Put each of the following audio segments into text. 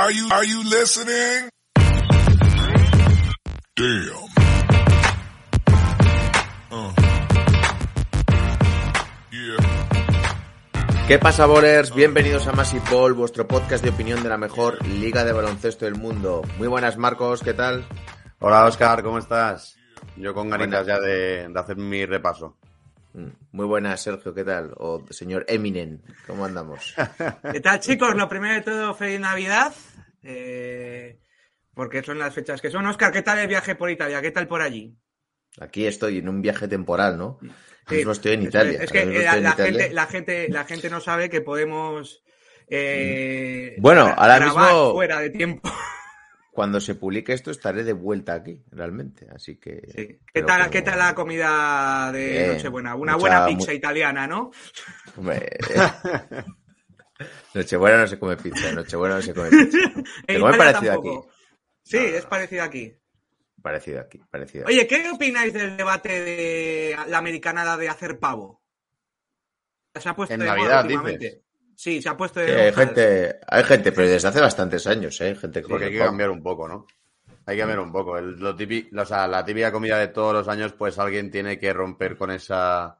Are you are you listening? Damn. Uh. Yeah. ¿Qué pasa, bolers? Bienvenidos a Massive Ball, vuestro podcast de opinión de la mejor liga de baloncesto del mundo. Muy buenas, Marcos, ¿qué tal? Hola, Oscar, ¿cómo estás? Yo con ganitas ya de, de hacer mi repaso. Mm, Muy buenas, Sergio, ¿qué tal? O señor Eminem, ¿cómo andamos? ¿Qué tal, chicos? Lo primero de todo, feliz Navidad. Eh, porque son las fechas que son. Oscar, ¿qué tal el viaje por Italia? ¿Qué tal por allí? Aquí estoy en un viaje temporal, ¿no? Sí, Ahora mismo estoy en Italia. Es que eh, la, gente, la, gente, la gente no sabe que podemos. eh, Bueno, ahora mismo- Fuera de tiempo. Cuando se publique esto estaré de vuelta aquí, realmente. Así que. Sí. ¿Qué, tal, como- ¿Qué tal la comida de Nochebuena? Una mucha- buena pizza italiana, ¿no? Hombre, Nochebuena no se come pizza, Nochebuena no se come pizza. Muy Italia parecido tampoco. aquí. Sí, No, es parecido aquí. Parecido aquí, parecido aquí. Oye, ¿qué opináis del debate de la americanada de hacer pavo? Se ha puesto En de Navidad, últimamente. dices. Sí, se ha puesto de hay gente, hay gente, pero desde hace bastantes años, ¿eh? Hay gente que. Porque hay que cambiar un poco, ¿no? Hay que cambiar un poco. El- lo típi- o sea, la típica comida de todos los años, pues alguien tiene que romper con esa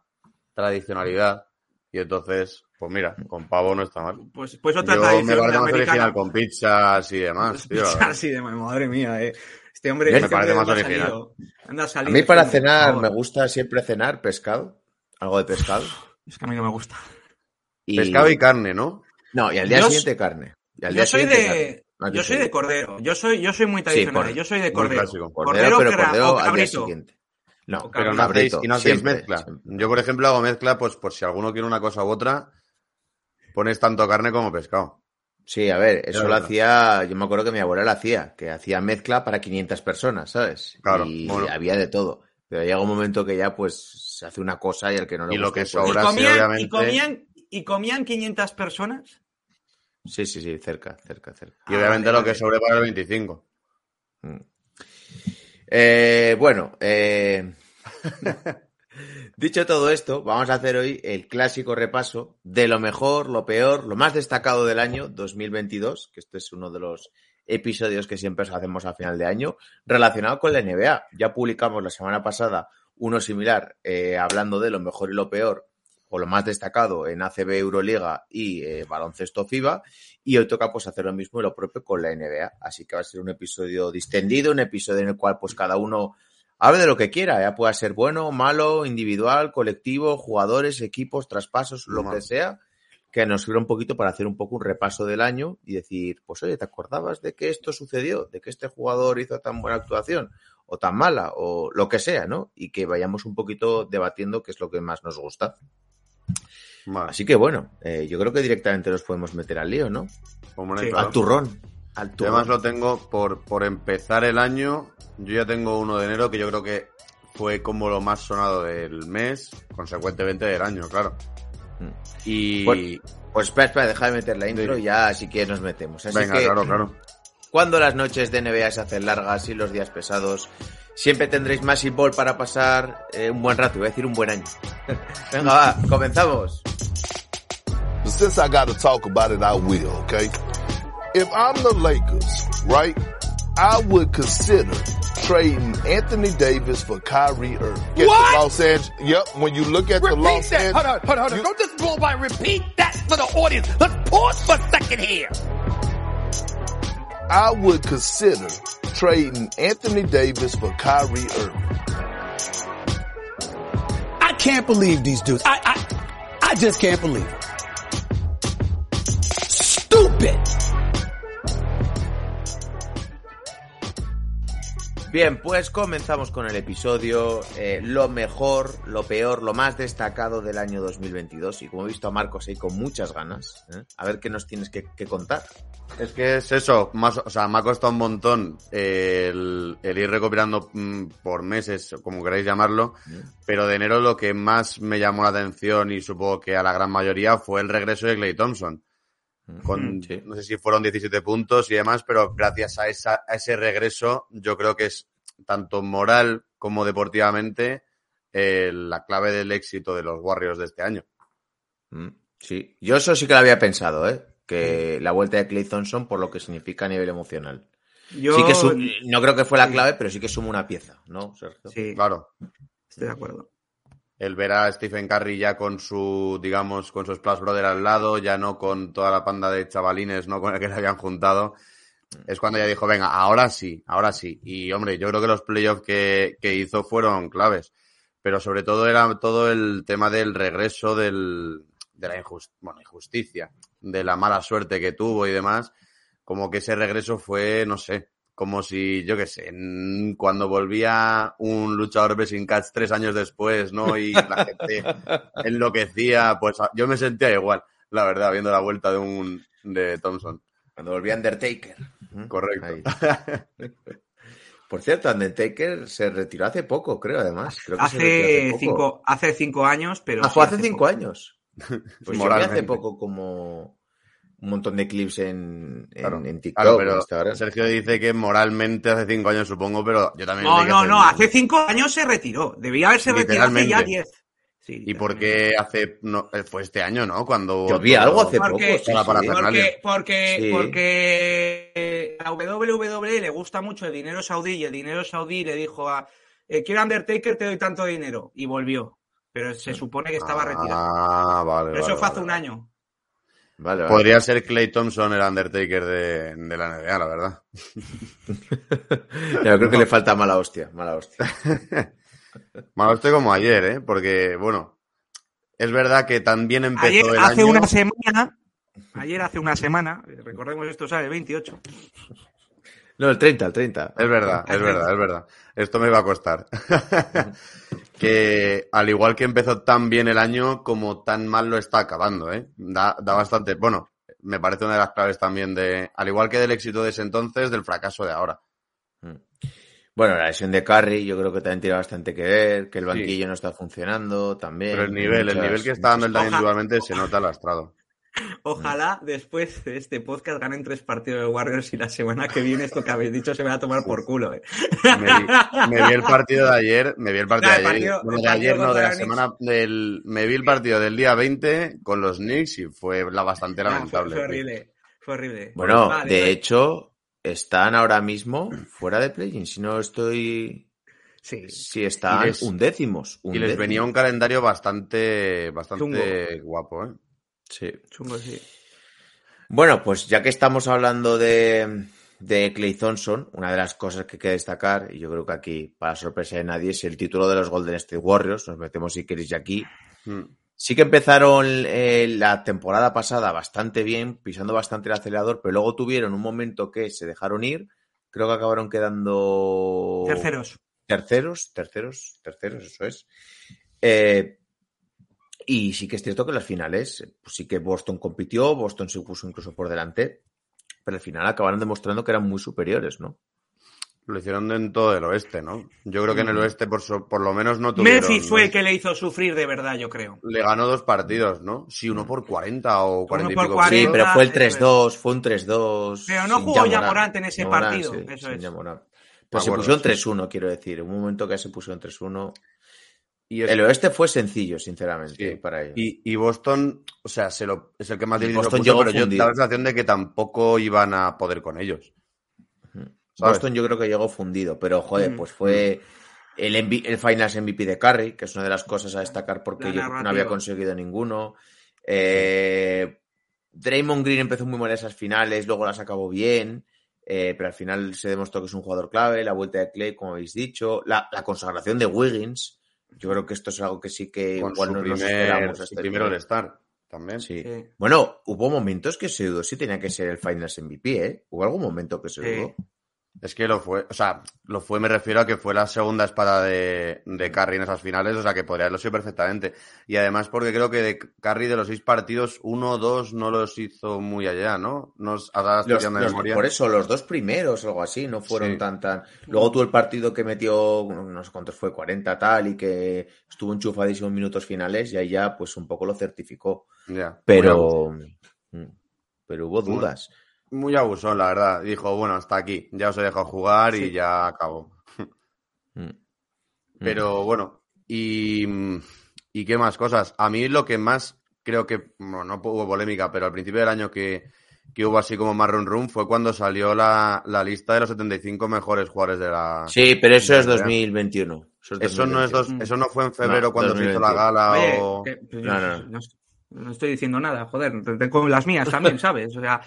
tradicionalidad. Y entonces, pues mira, con pavo no está mal. Pues, pues otra Yo tradición me parece más americana. original con pizzas y demás. tío, la verdad. Así de madre mía, eh. Este hombre, Me parece hombre más original. salido. Anda A mí para cenar me gusta siempre cenar pescado, algo de pescado. Es que a mí no me gusta. Y... Pescado y carne, ¿no? No, y al día Yo siguiente carne. Y al Yo soy siguiente de. carne. No, Yo soy de cordero. Yo soy, yo soy muy tradicional. yo soy de cordero. clásico. Cordero, pero cra- cordero al día siguiente. No, Pero no cabrito, hacéis, y no hacéis siempre, mezcla. siempre. Yo, por ejemplo, hago mezcla, pues por si alguno quiere una cosa u otra, pones tanto carne como pescado. Sí, a ver, eso Es lo hacía, yo me acuerdo que mi abuela lo hacía, que hacía mezcla para 500 personas, ¿sabes? Claro, y bueno. había de todo. Pero llega un momento que ya pues se hace una cosa y al que no le Y lo guste, que pues- sobra- ¿Y Ahora sí, comían, obviamente. y, comían, ¿Y comían 500 personas? Sí, sí, sí, cerca, cerca, cerca. Y Ah, obviamente vale, lo que vale. sobre para el 25. Mm. Eh, bueno, eh, dicho todo esto, vamos a hacer hoy el clásico repaso de lo mejor, lo peor, lo más destacado del año 2022, que este es uno de los episodios que siempre hacemos a final de año, relacionado con la NBA. Ya publicamos la semana pasada uno similar, eh, hablando de lo mejor y lo peor, o lo más destacado en ACB Euroliga y eh, baloncesto FIBA, y hoy toca pues hacer lo mismo y lo propio con la NBA. Así que va a ser un episodio distendido, un episodio en el cual pues cada uno hable de lo que quiera, ya pueda ser bueno, malo, individual, colectivo, jugadores, equipos, traspasos, lo que sea, que nos sirva un poquito para hacer un poco un repaso del año y decir, pues oye, ¿te acordabas de que esto sucedió? ¿De que este jugador hizo tan buena actuación? O tan mala, o lo que sea, ¿no? Y que vayamos un poquito debatiendo qué es lo que más nos gusta. Vale. Así que bueno, eh, yo creo que directamente nos podemos meter al lío, ¿no? Sí. claro. Al turrón. Al además lo tengo por, por empezar el año. Yo ya tengo uno de enero que yo creo que fue como lo más sonado del mes, consecuentemente del año, claro. Mm. Y. Bueno, Pues espera, espera, deja de meter la intro Sí. y ya así que nos metemos. Así venga, que claro, claro. cuando las noches de NBA se hacen largas y los días pesados, siempre tendréis más ball para pasar eh, un buen rato, iba a decir un buen año. Venga, va, comenzamos. But since I got to talk about it, I will, okay? If I'm the Lakers, right, I would consider trading Anthony Davis for Kyrie Irving. Get What? Los Angeles. Yep. When you look at the Los. Angeles. Hold on, hold on, hold on. you- Don't just blow by. Repeat that for the audience. Let's pause for a second here. I would consider trading Anthony Davis for Kyrie Irving. I can't believe these dudes. I, I, I just can't believe it. Stupid. Bien, pues comenzamos con el episodio, eh, lo mejor, lo peor, lo más destacado del año 2022. Y como he visto a Marcos ahí con muchas ganas, ¿eh? a ver qué nos tienes que, que contar. Es que es eso, más, o sea, me ha costado un montón eh, el, el ir recopilando mm, por meses, como queráis llamarlo, pero de enero lo que más me llamó la atención y supongo que a la gran mayoría fue el regreso de Clay Thompson. Con, Sí. no sé si fueron 17 puntos y demás, pero gracias a, esa, a ese regreso yo creo que es tanto moral como deportivamente eh, la clave del éxito de los Warriors de este año. Mm, Sí, yo eso sí que lo había pensado, ¿eh? Que la vuelta de Clay Thompson por lo que significa a nivel emocional. Yo Sí que su- no creo que fue la clave, pero sí que suma una pieza, ¿no, Sergio? sí, Claro, estoy de acuerdo. El ver a Stephen Curry ya con su, digamos, con su Splash Brother al lado, ya no con toda la panda de chavalines, ¿no? Con el que le habían juntado, es cuando ya dijo, venga, ahora sí, ahora sí. Y hombre, yo creo que los playoffs que, que hizo fueron claves. Pero sobre todo era todo el tema del regreso del, de la bueno, injusticia, de la mala suerte que tuvo y demás. Como que ese regreso fue, no sé, como si, yo qué sé, cuando volvía un luchador Wrestling Catch tres años después, ¿no? Y la gente enloquecía, pues yo me sentía igual, la verdad, viendo la vuelta de un de Thompson. Cuando volvió Undertaker. Correcto. Ahí. Por cierto, Undertaker se retiró hace poco, creo, además. Creo que se retiró Hace poco. cinco, hace cinco años, pero. Ah, sí, fue hace cinco poco. años. Pues yo hace poco como un montón de clips en, en, Claro, en TikTok. Claro, pero Instagram. Sergio dice que moralmente hace cinco años, supongo, pero yo también. No, no, hace- no, hace cinco años se retiró. Debía haberse retirado hace ya diez. Sí, ¿Y por qué hace.? No, eh, fue este año, ¿no? Cuando. Yo vi algo hace Porque- poco. sí, Para- sí. Porque, porque, Sí. porque a WWE le gusta mucho el dinero saudí y el dinero saudí le dijo a eh, quiero Undertaker, te doy tanto dinero. Y volvió. Pero se supone que estaba retirado. Ah, vale. Pero eso vale, fue hace vale, un año. Vale, vale. Podría ser Clay Thompson el Undertaker de, de la NBA, la verdad. Yo creo que le falta mala hostia, mala hostia. Malo estoy como ayer, ¿eh? Porque, bueno, es verdad que también empezó Ayer, el hace año... una semana, ayer hace una semana, recordemos esto, ¿sabes? 28. No, el 30, el 30. Es verdad, es verdad, es verdad. Esto me va a costar. que al igual que empezó tan bien el año, como tan mal lo está acabando, ¿eh? Da, da bastante. Bueno, me parece una de las claves también de. Al igual que del éxito de ese entonces, del fracaso de ahora. Bueno, la lesión de Curry yo creo que también tiene bastante que ver, que el Sí. banquillo no está funcionando también. Pero el nivel, el nivel que está dando el Daniel individualmente se nota lastrado. Ojalá después de este podcast ganen tres partidos de Warriors y la semana que viene esto que habéis dicho se me va a tomar por culo. ¿eh? Me vi, me vi el partido de ayer, me vi el partido No, de ayer, partido- bueno, el de ayer no, de la semana del, me vi el partido del día 20 con los Knicks y fue la bastante Ah, fue, lamentable. fue horrible. Fue horrible. Bueno, Vale, de vale. hecho, están ahora mismo fuera de play Si no estoy. Sí. Si están Y les- undécimos. Y les undécimos. venía un calendario bastante, bastante guapo, ¿eh? Sí. Chungo, sí. Bueno, pues ya que estamos hablando de, de Clay Thompson, una de las cosas que hay que destacar, y yo creo que aquí, para sorpresa de nadie, es el título de los Golden State Warriors. Nos metemos si queréis ya aquí. Mm. Sí que empezaron eh, la temporada pasada bastante bien, pisando bastante el acelerador, pero luego tuvieron un momento que se dejaron ir. Creo que acabaron quedando Terceros. terceros, terceros, terceros, eso es. Eh, y sí que es cierto que en las finales, pues sí que Boston compitió, Boston se puso incluso por delante, pero al final acabaron demostrando que eran muy superiores, ¿no? Lo hicieron en todo el oeste, ¿no? Yo creo que en el oeste por, so- por lo menos no tuvieron... Memphis fue ¿no? el que le hizo sufrir de verdad, yo creo. Le ganó dos partidos, ¿no? Sí, uno por 40 o 40 y por pico 40. Sí, pero fue el eso es. 3-2, fue un 3-2. Pero no jugó ya Morant. Morant en ese partido, sí, eso sin es. Pero se acuerdo, puso en 3-1, quiero decir. Un momento que se puso en 3-1. Y, es- El oeste fue sencillo, sinceramente, Sí. para ellos. y, y Boston, o sea, se lo, es el que más difícil lo Boston puso, llegó pero yo fundido. da la sensación de que tampoco iban a poder con ellos. ¿sabes? Boston yo creo que llegó fundido, pero joder, Mm. pues fue el, MV el Finals MVP de Curry, que es una de las cosas a destacar porque yo no había conseguido ninguno. Eh, Draymond Green empezó muy mal esas finales, luego las acabó bien, eh, pero al final se demostró que es un jugador clave, la vuelta de Clay, como habéis dicho, la, la consagración de Wiggins, yo creo que esto es algo que sí que con igual su no nos primer, esperamos. su hasta primero el el Star también. Sí. Sí. Bueno, hubo momentos que se dudó si tenía que ser el Finals MVP, ¿eh? Hubo algún momento que se Sí. Es que lo fue, o sea, lo fue, me refiero a que fue la segunda espada de, de Curry en esas finales, o sea que podría haberlo sido perfectamente. Y además porque creo que de Curry de los seis partidos, uno o dos no los hizo muy allá, ¿no? Nos ahora estoy Los- tirando de los- memoria. por eso, los dos primeros o algo así, no fueron Sí. tan tan. Luego tuvo el partido que metió, no sé cuántos fue, 40 tal, y que estuvo enchufadísimo en minutos finales, y ahí ya, pues un poco lo certificó. Ya. Pero. mm, Pero hubo dudas. Muy abusón, la verdad. Dijo, bueno, hasta aquí. Ya os he dejado jugar y ya acabó. Mm. Pero bueno, y, y qué más cosas. A mí lo que más creo que, bueno, no hubo polémica, pero al principio del año que, que hubo así como más run run fue cuando salió la, la lista de los 75 mejores jugadores de la... Sí, pero eso es Ya, ya. 2021. Eso, es Eso no es dos, 2021. eso no fue en febrero No, cuando se hizo la 2021. gala Oye, o... que- pues No, no, no, estoy diciendo nada, joder, tengo las mías también, ¿sabes? O sea,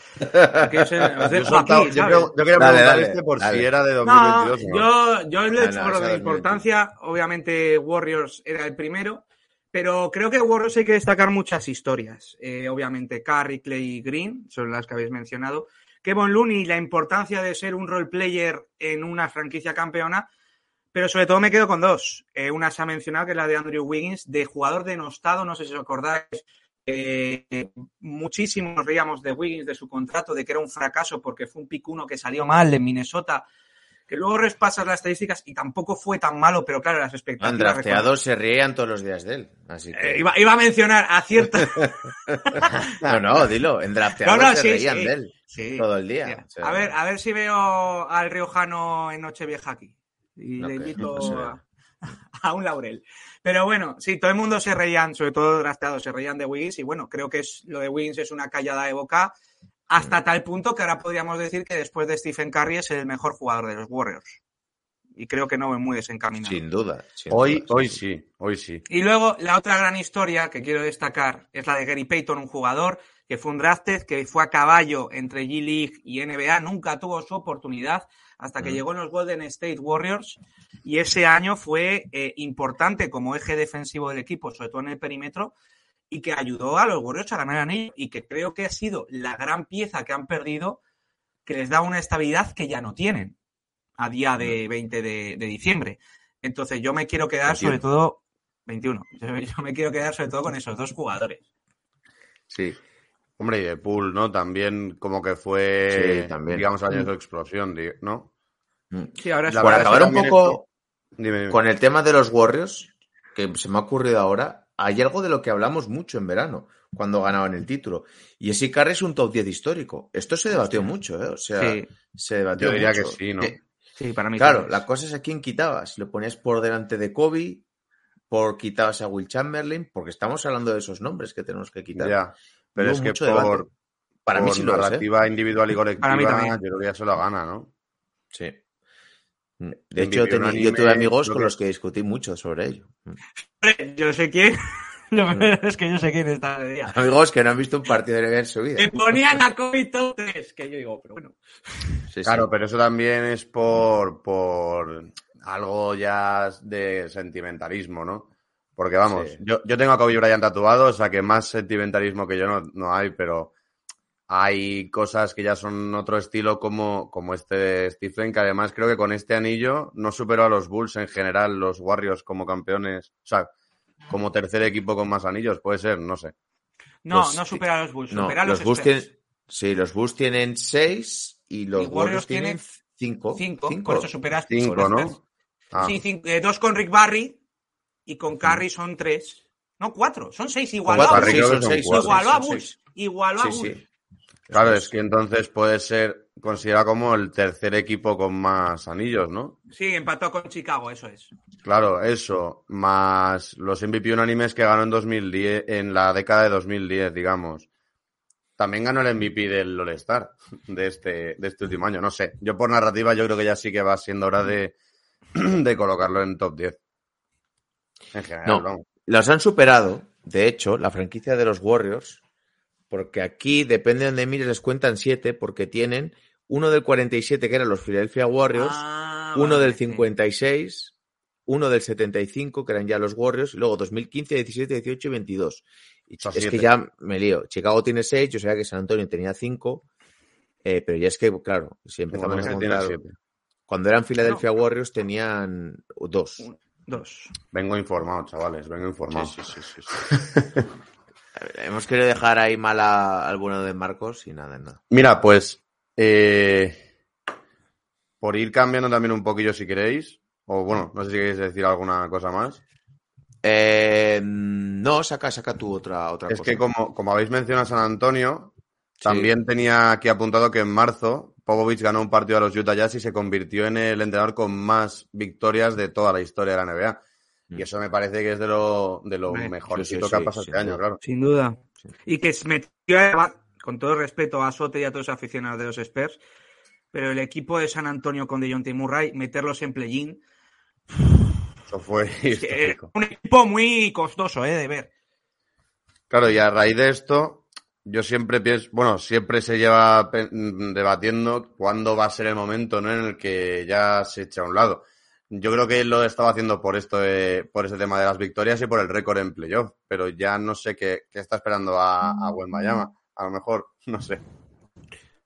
que os, os Yo, dejo yo ¿sabes? creo- yo quería Dale, preguntar dale, este por dale. si era de No, 2022 o no. yo, yo le he hecho por lo de 2021. importancia, obviamente Warriors era el primero, pero creo que Warriors hay que destacar muchas historias. Eh, obviamente Curry, Clay y Green, son las que habéis mencionado. Kevin Looney, la importancia de ser un role player en una franquicia campeona, pero sobre todo me quedo con dos. Eh, una se ha mencionado, que es la de Andrew Wiggins, de jugador denostado, no sé si os acordáis. Eh, muchísimo nos reíamos de Wiggins, de su contrato, de que era un fracaso porque fue un pick uno que salió mal de Minnesota, que luego repasas las estadísticas y tampoco fue tan malo, pero claro, las expectativas... drafteados se reían todos los días de él. Así que... Eh, iba, iba a mencionar a cierta... No, no, dilo. En drafteados No, no, se reían sí. de él Sí. todo el día. O sea, A ver, a ver si veo al riojano en Nochevieja aquí. Y le invito no sé. a, a un laurel. Pero bueno, sí, todo el mundo se reían, sobre todo drafteados, se reían de Wiggins. Y bueno, creo que es, lo de Wiggins es una callada de boca hasta Mm. tal punto que ahora podríamos decir que después de Stephen Curry es el mejor jugador de los Warriors. Y creo que no es muy desencaminado. Sin duda. sin Hoy, duda, hoy duda. sí, hoy sí. Y luego la otra gran historia que quiero destacar es la de Gary Payton, un jugador que fue un drafted, que fue a caballo entre G-League y NBA, nunca tuvo su oportunidad hasta que Mm. llegó en los Golden State Warriors y ese año fue eh, importante como eje defensivo del equipo, sobre todo en el perímetro, y que ayudó a los Warriors a ganar anillo y que creo que ha sido la gran pieza que han perdido que les da una estabilidad que ya no tienen a día de 20 de, de diciembre. Entonces yo me quiero quedar 21. sobre todo 21. Yo, yo me quiero quedar sobre todo con esos dos jugadores. Sí. Hombre, y de Pool, ¿no? También como que fue, Sí, también. digamos, año de su explosión, ¿no? Sí, ahora es La Por acabar un poco esto- Dime, dime. con el tema de los Warriors, que se me ha ocurrido ahora, hay algo de lo que hablamos mucho en verano, cuando ganaban el título. Y ese Curry es un top 10 histórico. Esto se debatió mucho, ¿eh? O sea, Sí, se debatió Yo diría mucho. que sí, ¿no? Que- sí, para mí. Claro, la cosa es a quién quitabas. Lo ponías por delante de Kobe, por quitabas a Will Chamberlain, porque estamos hablando de esos nombres que tenemos que quitar. Ya. Pero Hubo es que mucho debate. por, Para mí por sí lo es, ¿eh? narrativa individual y colectiva, Para mí yo creo que ya se lo gana, ¿no? Sí. De MVP hecho, yo unánime, tuve amigos con que- los que discutí mucho sobre ello. Hombre, Yo sé quién. Lo peor es que yo sé quién está de día. Amigos que no han visto un partido de NBA en su vida. Me ponían a Kobe top 3, que yo digo, pero bueno. Sí, sí. Claro, pero eso también es por, por algo ya de sentimentalismo, ¿no? Porque vamos, Sí. yo, yo tengo a Kobe Bryant tatuado, o sea que más sentimentalismo que yo no, no hay, pero hay cosas que ya son otro estilo como, como este de Stephen, que además creo que con este anillo no superó a los Bulls en general, los Warriors como campeones, o sea, como tercer equipo con más anillos, puede ser, no sé. No, Pues, no supera a los Bulls, No, supera a los, los, Bulls tienen, sí, los Bulls tienen seis y los Y Warriors, Warriors tienen tienen cinco. Cinco, por eso superaste. Cinco, ¿no? Ah, Sí, cinco- eh, dos con Rick Barry y con Curry son tres. No, cuatro, son seis. Cuatro. Igualó a Bulls. Igualó a Sí, Bulls. Claro, es que entonces puede ser considerado como el tercer equipo con más anillos, ¿no? Sí, empató con Chicago, eso es. Claro, eso, más los MVP unánimes que ganó en 2010, en la década de 2010, digamos. También ganó el MVP del All-Star de este, de este último año, no sé. Yo por narrativa yo creo que ya sí que va siendo hora de, de colocarlo en top 10. En general, No. vamos. Los han superado, de hecho, la franquicia de los Warriors, porque aquí, depende de donde mires, les cuentan siete, porque tienen uno del 47, que eran los Philadelphia Warriors, Ah, uno vale, del sí. 56, uno del 75, que eran ya los Warriors, y luego 2015, 17, 18 y 22. Y es que ya me lío. Chicago tiene seis, yo sabía que San Antonio tenía cinco, eh, pero ya es que, claro, si empezamos Bueno, a contar... Cuando eran Philadelphia Warriors tenían dos. Dos. Vengo informado, chavales, vengo informado. Sí, sí, sí, Hemos querido dejar ahí mal a alguno de Marcos y nada, nada. Mira, pues eh, por ir cambiando también un poquillo si queréis, o bueno, no sé si queréis decir alguna cosa más. Eh, no, saca, saca tú otra, otra Es cosa. que como, como habéis mencionado a San Antonio, también tenía aquí apuntado que en marzo Popovich ganó un partido a los Utah Jazz y se convirtió en el entrenador con más victorias de toda la historia de la NBA. Mm. Y eso me parece que es de lo, de lo mejorcito sí, sí, que ha pasado sin este año, duda. claro. Sin duda. Y que se metió, a- con todo el respeto a Sote y a todos los aficionados de los Spurs, pero el equipo de San Antonio con DeJounte Murray, meterlos en play-in, Eso fue es que era histórico. un equipo muy costoso ¿eh? de ver. Claro, y a raíz de esto, yo siempre pienso, bueno, siempre se lleva mm, debatiendo cuándo va a ser el momento ¿no? en el que ya se echa a un lado. Yo creo que él lo estaba haciendo por esto, de- por ese tema de las victorias y por el récord en playoff, pero ya no sé qué, qué está esperando a, a Wembanyama. A lo mejor, no sé.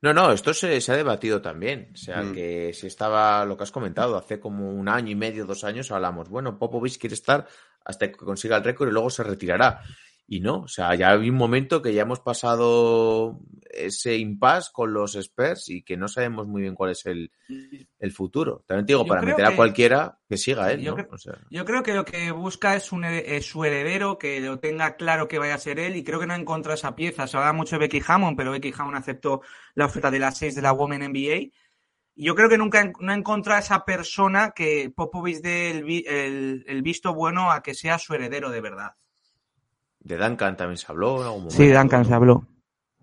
No, no, esto se, se ha debatido también. O sea, Mm. que si estaba lo que has comentado, hace como un año y medio, dos años, hablamos, bueno, Popovich quiere estar hasta que consiga el récord y luego se retirará. Y no, o sea, ya hay un momento que ya hemos pasado ese impasse con los Spurs y que no sabemos muy bien cuál es el, el futuro. También te digo, Yo para meter a que- cualquiera que siga él, Yo ¿no? creo- O sea, Yo creo que lo que busca es, un, es su heredero, que lo tenga claro que vaya a ser él, y creo que no ha encontrado esa pieza. Se habla mucho de Becky Hammond, pero Becky Hammond aceptó la oferta de las seis de la Women NBA. Y yo creo que nunca no ha encontrado esa persona que Popovich dé el, el- el visto bueno a que sea su heredero de verdad. De Duncan también se habló en algún momento. Sí, Duncan se habló.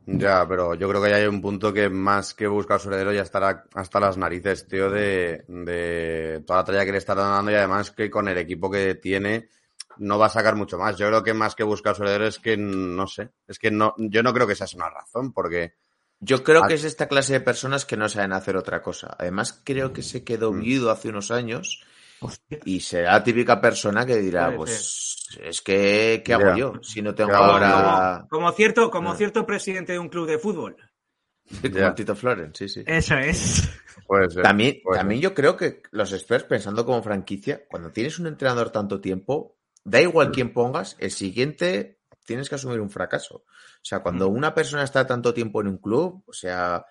Ya, pero yo creo que ya hay un punto que más que buscar su heredero ya estará hasta las narices, tío, de, de toda la tralla que le está dando y además que con el equipo que tiene no va a sacar mucho más. Yo creo que más que buscar su heredero es que no sé, es que no, yo no creo que esa sea una razón, porque Yo creo que es esta clase de personas que no saben hacer otra cosa. Además, creo que se quedó Mm. viudo hace unos años Hostia. y será la típica persona que dirá, Puede pues es que, ¿qué hago yo? Si no tengo Claro, ahora... Como, como cierto, como Ah. cierto presidente de un club de fútbol. Como Tito Floren, sí, sí. Eso es. puede ser. También, puede también yo creo que los Spurs, pensando como franquicia, cuando tienes un entrenador tanto tiempo, da igual quién pongas, el siguiente tienes que asumir un fracaso. O sea, cuando Mm. una persona está tanto tiempo en un club, o sea,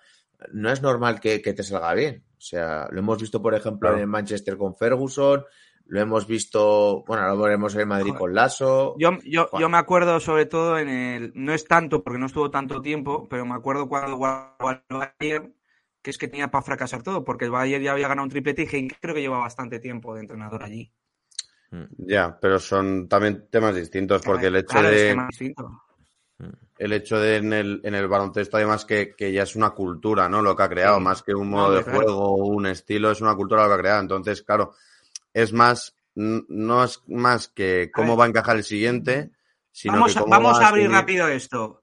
no es normal que, que te salga bien. O sea, lo hemos visto, por ejemplo, Claro. en Manchester con Ferguson, lo hemos visto, bueno, lo veremos en Madrid Joder. con Lasso. Yo, yo, yo me acuerdo sobre todo en el. No es tanto porque no estuvo tanto tiempo, pero me acuerdo cuando el Bayern, que es que tenía para fracasar todo, porque el Bayern ya había ganado un triplete y Heinz creo que lleva bastante tiempo de entrenador allí. Ya, pero son también temas distintos porque el hecho Claro, de. El hecho de en el, en el baloncesto además que, que ya es una cultura, ¿no? Lo que ha creado, Sí. más que un No, modo de claro. juego, un estilo, es una cultura lo que ha creado. Entonces, claro, es más, no es más que cómo va a encajar el siguiente, sino Vamos, que cómo vamos va a abrir rápido esto.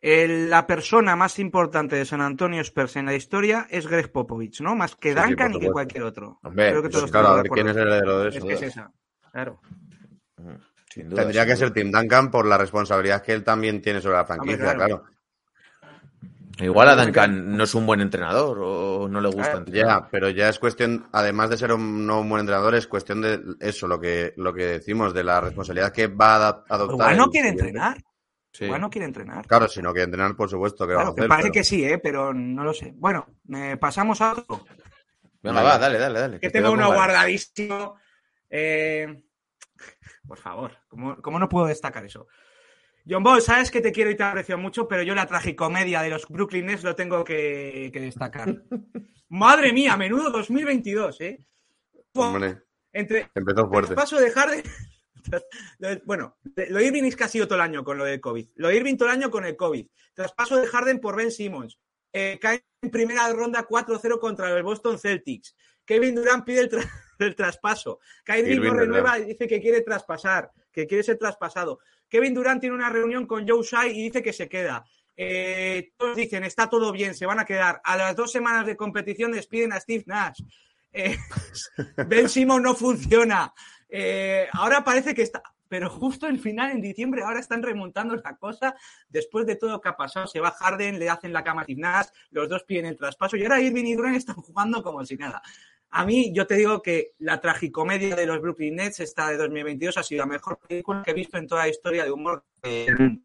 El- la persona más importante de San Antonio Spurs en la historia es Greg Popovich, ¿no? Más que Sí, Duncan y que cualquier otro. Hombre, Creo que pues todos Claro, a ver quién es el heredero de Es eso. que es ¿sabes? esa. Claro. Sin duda, Tendría sin que ser. Tim Duncan por la responsabilidad que él también tiene sobre la franquicia, claro. claro. Igual a Duncan no es un buen entrenador o no le gusta Claro, entrenar. Ya, pero ya es cuestión, además de ser un, no un buen entrenador, es cuestión de eso, lo que, lo que decimos, de la responsabilidad que va a adoptar. Igual no quiere entrenar. Sí. Igual no quiere entrenar. Claro, si no quiere entrenar, por supuesto que lo va a Claro, que hacer. parece pero- que sí, ¿eh? pero no lo sé. Bueno, eh, pasamos a otro. Venga, va, dale, dale, dale. Que te tengo uno guardadísimo. Eh, por favor, ¿cómo, cómo no puedo destacar eso? John Ball, sabes que te quiero y te aprecio mucho, pero yo la tragicomedia de los Brooklyn Nets lo tengo que, que destacar. Madre mía, menudo 2022, ¿eh? Hombre, Entre, empezó fuerte. paso de Harden. bueno, lo Irving es que ha sido todo el año con lo del COVID. Lo Irving todo el año con el COVID. Traspaso de Harden por Ben Simmons. Eh, cae en primera ronda 4-0 contra los Boston Celtics. Kevin Durant pide el, tra- el traspaso. Kyrie Irving, no renueva y dice que quiere traspasar, que quiere ser traspasado. Kevin Durant tiene una reunión con Joe Shai y dice que se queda. Eh, todos dicen, está todo bien, se van a quedar. A las dos semanas de competición despiden a Steve Nash. Eh, Ben Simmons no funciona. Eh, ahora parece que está, pero justo el final en diciembre, ahora están remontando esta cosa. Después de todo lo que ha pasado, se va Harden, le hacen la cama a Steve Nash, los dos piden el traspaso y ahora Irving y Durant están jugando como si nada. A mí, yo te digo que la tragicomedia de los Brooklyn Nets, esta de 2022, ha sido la mejor película que he visto en toda la historia de humor. del mundo.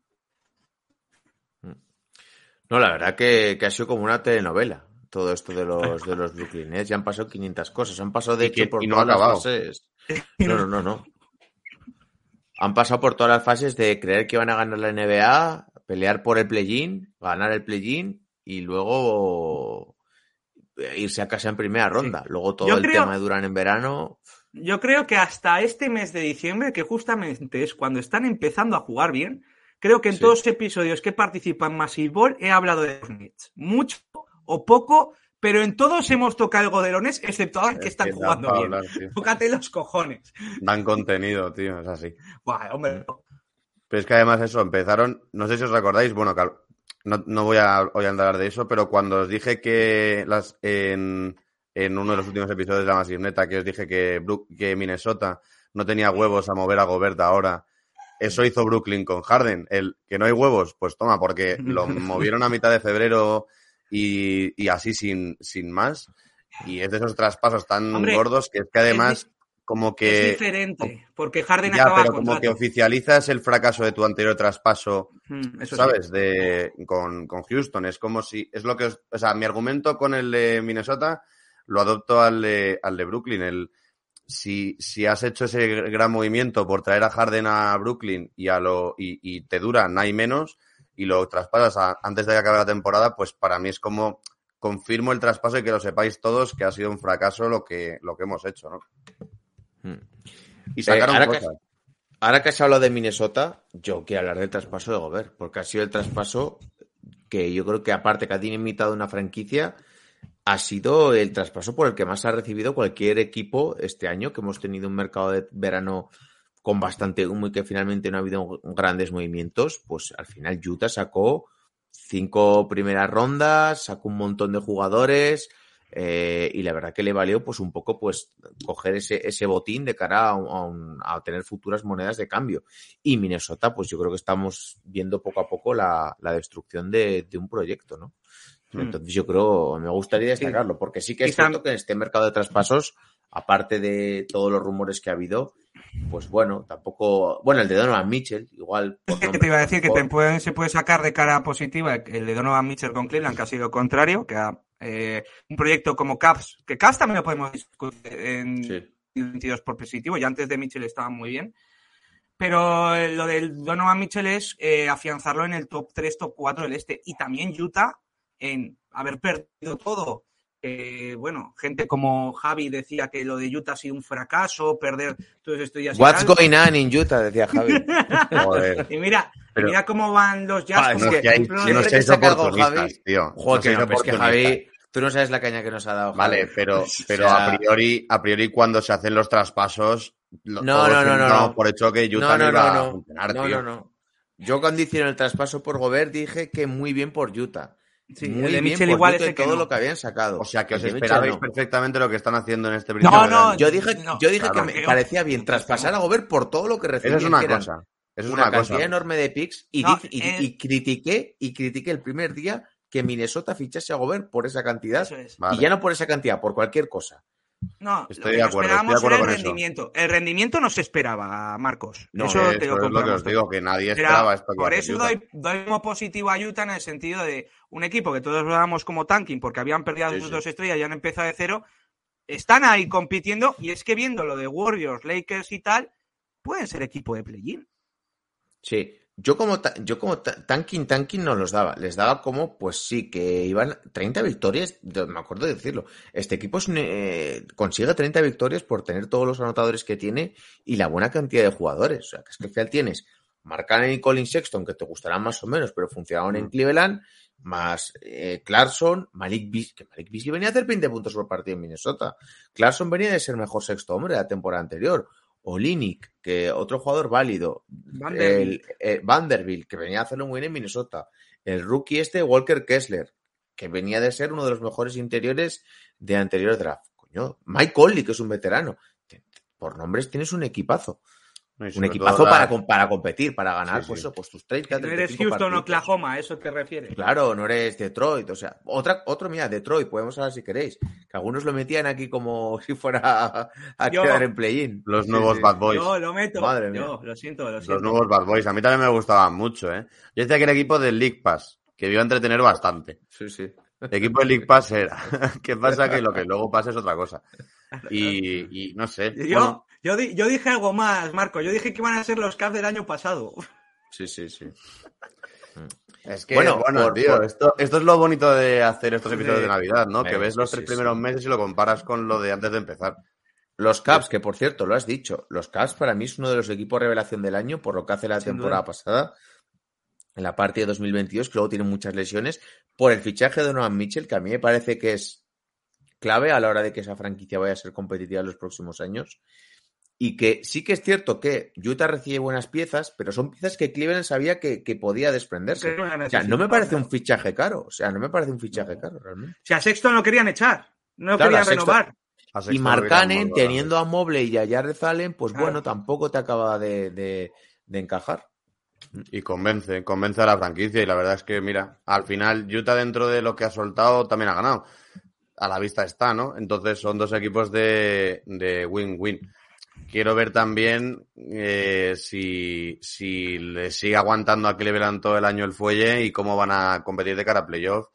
No, la verdad que, que ha sido como una telenovela todo esto de los, de los Brooklyn Nets. Ya han pasado 500 cosas. Han pasado, de Y que- hecho, por y no ha todas las acabado. fases. No, no, no, no. Han pasado por todas las fases de creer que iban a ganar la NBA, pelear por el play-in, ganar el play-in y luego irse a casa en primera ronda. Luego todo Yo el creo- tema de Durán en verano. Yo creo que hasta este mes de diciembre, que justamente es cuando están empezando a jugar bien, creo que en Sí. todos los episodios que participan Massive Ball he hablado de los Nets. Mucho o poco, pero en todos hemos tocado algodones, excepto ahora que Es están que jugando bien. hablar. Tócate los cojones. Dan contenido, tío, es así. Buah, hombre, Pero es que además eso, empezaron, no sé si os recordáis, bueno, no, no voy a, voy a hablar de eso, pero cuando os dije que las en, en uno de los últimos episodios de la Massive Neta, que os dije que, que Minnesota no tenía huevos a mover a Gobert ahora, eso hizo Brooklyn con Harden. El que no hay huevos, pues toma, porque lo movieron a mitad de febrero y, y así sin, sin más. Y es de esos traspasos tan Hombre, gordos que es que además como es que... diferente, porque Harden Ya, acaba pero como contrato. que oficializas el fracaso de tu anterior traspaso Mm, eso sí. ¿sabes? De, con, con Houston. Es como si, es lo que, os- o sea, mi argumento con el de Minnesota lo adopto al de, al de Brooklyn. El, si, si has hecho ese gran movimiento por traer a Harden a Brooklyn y, a lo, y, y te dura nada y menos y lo traspasas a- antes de que acabe la temporada, pues para mí es como confirmo el traspaso y que lo sepáis todos que ha sido un fracaso lo que, lo que hemos hecho, ¿no? Y sacaron Eh, ahora que- cosas. Ahora que has hablado de Minnesota, yo quiero hablar del traspaso de Gobert, porque ha sido el traspaso que yo creo que aparte que ha dinamitado una franquicia, ha sido el traspaso por el que más ha recibido cualquier equipo este año, que hemos tenido un mercado de verano con bastante humo y que finalmente no ha habido grandes movimientos, pues al final Utah sacó cinco primeras rondas, sacó un montón de jugadores eh, y la verdad que le valió pues un poco pues coger ese, ese botín de cara a, un- a tener futuras monedas de cambio. Y Minnesota, pues yo creo que estamos viendo poco a poco la, la destrucción de, de un proyecto, ¿no? Mm. Entonces yo creo, me gustaría destacarlo, porque sí que es cierto que en este mercado de traspasos, aparte de todos los rumores que ha habido, pues bueno, tampoco, bueno, el de Donovan Mitchell, igual. por ¿Qué nombre, te iba a decir? Que te puede- se puede sacar de cara positiva el de Donovan Mitchell con Cleveland, que ha sido contrario, que ha, eh, un proyecto como Caps, que Caps también lo podemos discutir en Sí. 22 por positivo, y antes de Mitchell estaba muy bien. Pero eh, lo del Donovan Mitchell es eh, afianzarlo en el top 3, top 4 del este. Y también Utah en haber perdido todo. Eh, bueno, gente como Javi decía que lo de Utah ha sido un fracaso, perder todos estos días. y What's going on in Utah, decía Javi. Joder. Y mira, Pero- mira cómo van los Jazz. Ah, como es por que hay- no no seáis oportunistas, Javi. tío. Joder, No que es que. Javi, tú no sabes la caña que nos ha dado. Vale, pero, pero O sea, a priori, a priori cuando se hacen los traspasos, lo- No, no, no, no, no. por hecho que Utah no, iba no, a no. funcionar, No, tío. no, no. Yo cuando hicieron el traspaso por Gobert dije que muy bien por Utah. Sí, muy el bien por igual Utah y todo no. lo que habían sacado. O sea, que os esperabais no. perfectamente lo que están haciendo en este principio. No, no. Yo dije, No, yo dije claro. que me parecía bien traspasar a Gobert por todo lo que recibía. Eso es una cosa. Eso es una, una, cantidad cosa. enorme de picks y, No, dije- y- eh. y critiqué y critiqué el primer día que Minnesota fichase a Gobert por esa cantidad Eso es. Vale. y ya no por esa cantidad, por cualquier cosa. No, Estoy lo que de acuerdo, esperábamos estoy de acuerdo era con el eso. rendimiento. El rendimiento no se esperaba, Marcos. No, eso Eso te lo es lo que os digo, que nadie Pero esperaba esto. por eso doy, doy como positivo a Utah en el sentido de un equipo que todos veamos como tanking porque habían perdido Sí, sus sí. dos estrellas y han empezado de cero. Están ahí compitiendo y es que viendo lo de Warriors, Lakers y tal, pueden ser equipo de play-in. Sí, yo como, ta- yo como ta- tanking, tanking no los daba. Les daba como, pues sí, que iban 30 victorias, me acuerdo de decirlo. Este equipo es eh, consigue 30 victorias por tener todos los anotadores que tiene y la buena cantidad de jugadores. O sea, que es que al final tienes Mark Cannon y Colin Sexton, que te gustarán más o menos, pero funcionaban en Cleveland, más eh, Clarkson, Malik Beasley, que Malik Beasley venía a hacer 20 puntos por partido en Minnesota. Clarkson venía de ser mejor sexto hombre de la temporada anterior. Olinick, que otro jugador válido. Vanderbilt. El, eh, Vanderbilt, que venía a hacerlo muy bien en Minnesota. El rookie este, Walker Kessler, que venía de ser uno de los mejores interiores de anterior draft. Coño, Mike Conley, que es un veterano. Te- te- Por nombres tienes un equipazo. Un equipazo la- para, para competir, para ganar, Sí, pues, sí. eso, pues tus 30, No eres 35 Houston o partidos. Oklahoma, ¿a eso te refieres? Claro, no eres Detroit, o sea, otra, otro, mira, Detroit, podemos hablar si queréis, que algunos lo metían aquí como si fuera a, Yo- quedar en play-in. Los Sí, nuevos sí. Bad Boys. Yo lo meto. Madre mía. Yo lo siento, lo siento. Los nuevos Bad Boys. A mí también me gustaban mucho, ¿eh? Yo decía que era equipo del League Pass, que iba a entretener bastante. Sí, sí. Equipo del League Pass era. ¿Qué pasa? Que lo que luego pasa es otra cosa. Y, y no sé. Yo, Bueno, yo, di- yo dije algo más, Marco. Yo dije que iban a ser los Cavs del año pasado. Sí, sí, sí. es que, Bueno, bueno, por- tío, por- Esto, esto es lo bonito de hacer estos episodios de Navidad, ¿no? Que ves los sí, tres sí. primeros meses y lo comparas con lo de antes de empezar. Los Caps, que por cierto, lo has dicho, los Caps para mí es uno de los equipos revelación del año por lo que hace la Sin temporada duda. pasada, en la parte de 2022, que luego tiene muchas lesiones, por el fichaje de Donovan Mitchell, que a mí me parece que es clave a la hora de que esa franquicia vaya a ser competitiva en los próximos años. Y que sí que es cierto que Utah recibe buenas piezas, pero son piezas que Cleveland sabía que, que podía desprenderse. Que no la O sea, no me parece un fichaje caro. O sea, no me parece un fichaje caro realmente. Si a Sexton lo querían echar, no Claro, querían renovar. Y Marcanen, teniendo a Mobley y a Jared Allen, pues Claro. bueno, tampoco te acaba de, de- de encajar. Y convence, convence a la franquicia. Y la verdad es que, mira, al final Utah dentro de lo que ha soltado también ha ganado. A la vista está, ¿no? Entonces son dos equipos de de win-win. Quiero ver también eh, si, si le sigue aguantando a Cleveland todo el año el fuelle y cómo van a competir de cara a playoff.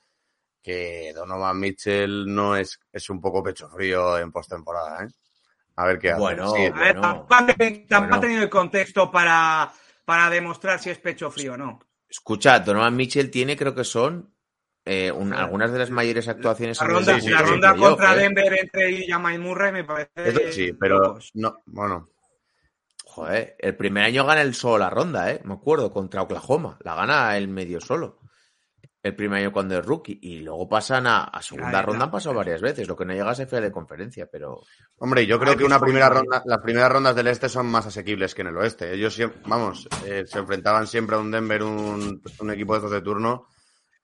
Que Donovan Mitchell no es, es un poco pecho frío en postemporada, ¿eh? A ver qué hace. Bueno, Sí, A ver, bueno, tampoco ha- tampoco bueno. ha tenido el contexto para, para demostrar si es pecho frío o no. Escucha, Donovan Mitchell tiene, creo que son eh, un- algunas de las mayores actuaciones La ronda, sí, la sí, ronda contra ¿eh? Denver entre Jamal Murray me parece. Eso sí, pero no, bueno, Joder, el primer año gana el solo la ronda, ¿eh? Me acuerdo, contra Oklahoma. La gana el medio solo. El primer año cuando es rookie. Y luego pasan a, a segunda ronda, han pasado varias veces. Lo que no llega es final de conferencia, pero. Hombre, yo creo que una primera ronda, las primeras rondas del este son más asequibles que en el oeste. Ellos siempre, vamos, eh, se enfrentaban siempre a un Denver, un, un equipo de estos de turno,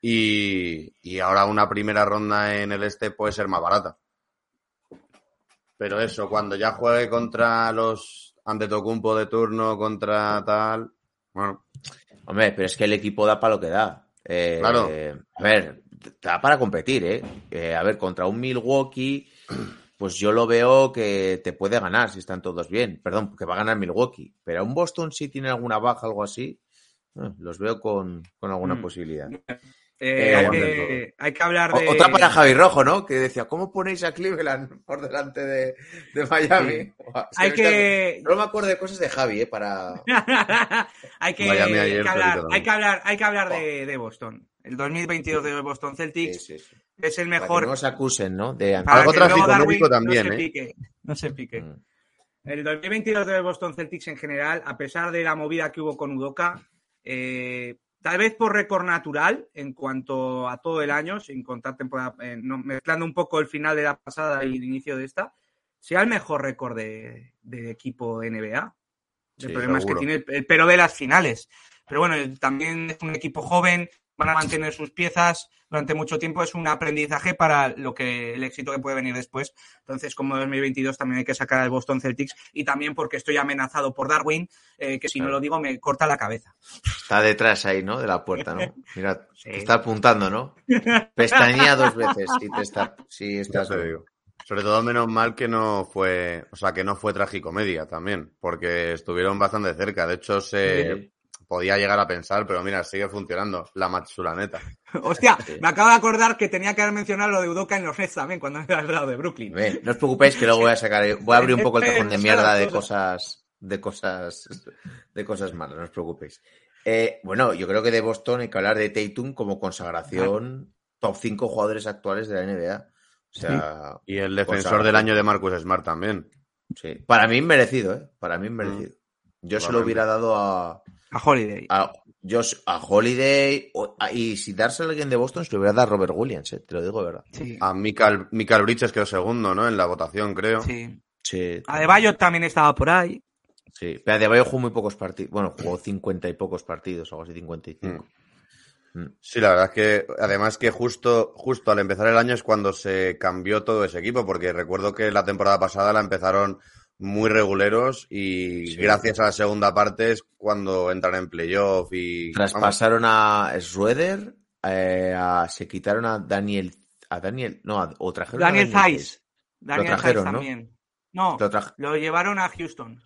y, y ahora una primera ronda en el este puede ser más barata. Pero eso, cuando ya juegue contra los Antetokounmpo de turno, contra tal, bueno, Hombre, pero es que el equipo da para lo que da. Eh, Claro. A ver, da para competir, ¿eh? Eh, A ver, contra un Milwaukee, pues yo lo veo que te puede ganar si están todos bien. Perdón, que va a ganar Milwaukee. Pero a un Boston, si tiene alguna baja, algo así, eh, los veo con, con alguna Mm. posibilidad. Eh, Eh, hay, que, hay que hablar de. Otra para Javi Rojo, ¿no? Que decía, ¿cómo ponéis a Cleveland por delante de, de Miami? Sí. Hay que. No me acuerdo de cosas de Javi, ¿eh? Para... hay, que, ayer hablar, hay que hablar, hay que hablar de, de Boston. El 2022 de Boston Celtics sí, sí. es el Para que mejor. no os acusen, ¿no? De Algo Darwin también, no se ¿eh? pique. No se pique. Mm. El 2022 de Boston Celtics en general, a pesar de la movida que hubo con Udoka, eh, tal vez por récord natural en cuanto a todo el año, sin contar temporada, eh, no- mezclando un poco el final de la pasada y el inicio de esta, sea el mejor récord de, de equipo NBA. El Sí, problema es que tiene el, el pero de las finales. Pero bueno, también es un equipo joven, van a mantener sus piezas durante mucho tiempo, es un aprendizaje para lo que el éxito que puede venir después. Entonces, como 2022 también hay que sacar al Boston Celtics y también porque estoy amenazado por Darwin, eh, que si no lo digo me corta la cabeza. Está detrás ahí, ¿no? De la puerta, ¿no? Mira, Sí. te está apuntando, ¿no? Pestañea dos veces si te está, si estás. te digo. Sobre todo menos mal que no fue, o sea, que no fue tragicomedia también, porque estuvieron bastante cerca. De hecho, se Sí. Podía llegar a pensar, pero mira, sigue funcionando. La Matsulaneta. Hostia, me acabo de acordar que tenía que haber mencionado lo de Udoka en los Nets también, cuando era al lado de Brooklyn. No os preocupéis que luego voy a sacar, voy a abrir un poco el cajón de mierda de cosas, de cosas, de cosas malas, no os preocupéis. Eh, bueno, yo creo que de Boston hay que hablar de Tatum como consagración top 5 jugadores actuales de la NBA. O sea, Y el defensor del año de Marcus Smart también. sí. Para mí merecido, ¿eh? Para mí merecido. Yo se lo hubiera dado a, A Holiday. a, yo, a Holiday o- a- y si darse a alguien de Boston se lo hubiera dado a Robert Williams, ¿eh? te lo digo de verdad. Sí. A Michael, Michael Bridges quedó segundo, ¿no? En la votación, creo. sí. Sí, Adebayo también estaba por ahí. sí. Pero Adebayo jugó muy pocos partidos. Bueno, jugó 50 y pocos partidos, algo así, 55. Sí, la verdad es que además que justo, justo al empezar el año es cuando se cambió todo ese equipo, porque recuerdo que la temporada pasada la empezaron muy reguleros y Sí. gracias a la segunda parte es cuando entran en playoff y... vamos, Traspasaron a Schroeder, eh, a- se quitaron a Daniel, a Daniel, no, a- o trajeron a Daniel Zeiss. Daniel Zeiss trajeron, ¿no? también. No, Lo, lo llevaron a Houston.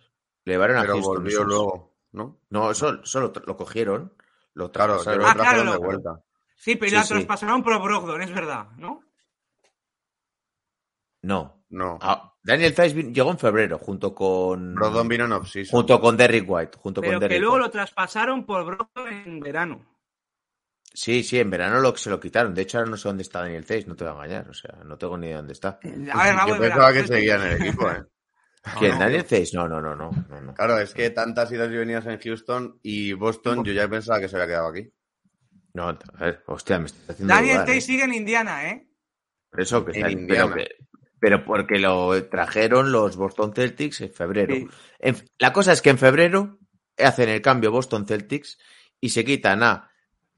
le llevaron a pero Houston. volvió luego, ¿no? No, eso, eso lo, lo cogieron, lo Claro, traspasaron. pero Ah, lo trajeron claro, de lo- vuelta. Sí, pero Sí, la sí. traspasaron por Brogdon, es verdad, ¿no? No. No. Ah, Daniel vin- llegó en febrero junto con Brogdon vino en off-season. junto con Derrick White, junto Pero con que Derrick luego White. lo traspasaron por Brogdon en verano. Sí, sí, en verano lo, se lo quitaron. De hecho, ahora no sé dónde está Daniel Zeiss, no te voy a engañar. O sea, no tengo ni idea dónde está. A ver, Rabo, Yo pensaba que seguía en el equipo, ¿eh? ¿Quién? no. ¿Daniel Zeiss? No, no, no, no. Claro, es que tantas idas y venidas en Houston y Boston, yo ya pensaba que se había quedado aquí. No, a ver, hostia, me estás haciendo Daniel dudar, ¿eh? Sigue en Indiana, ¿eh? Por eso que En está- Indiana. pero, que- pero porque lo trajeron los Boston Celtics en febrero. Sí. En- la cosa es que en febrero hacen el cambio Boston Celtics y se quitan a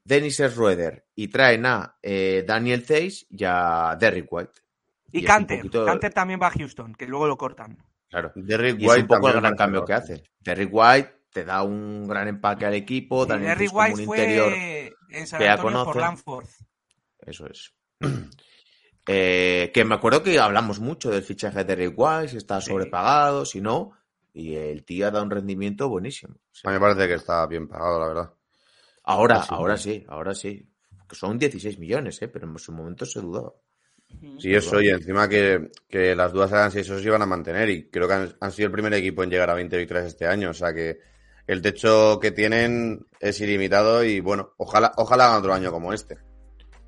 Dennis Schroeder y traen a eh, Daniel Zeiss y a Derrick White. Y, Y Canter. poquito- Canter también va a Houston, que luego lo cortan. Claro. Derrick Y es White un poco el gran cambio que hace. Derrick White te da un gran empaque al equipo, Daniel Derrick White un fue interior. en San que ya Antonio por. Lanford. Eso es. Eh, que me acuerdo que hablamos mucho del fichaje de Derrick White, si está Sí. sobrepagado, si no, y el tío ha dado un rendimiento buenísimo. O sea, A mí me parece que está bien pagado, la verdad. ahora, sí. ahora sí, ahora sí. Que son 16 millones, ¿eh? pero en su momento se dudaba. Sí, eso, y encima que, que las dudas eran si esos se iban a mantener y creo que han, han sido el primer equipo en llegar a 20 victorias este año, o sea que el techo que tienen es ilimitado y bueno, ojalá, ojalá hagan otro año como este.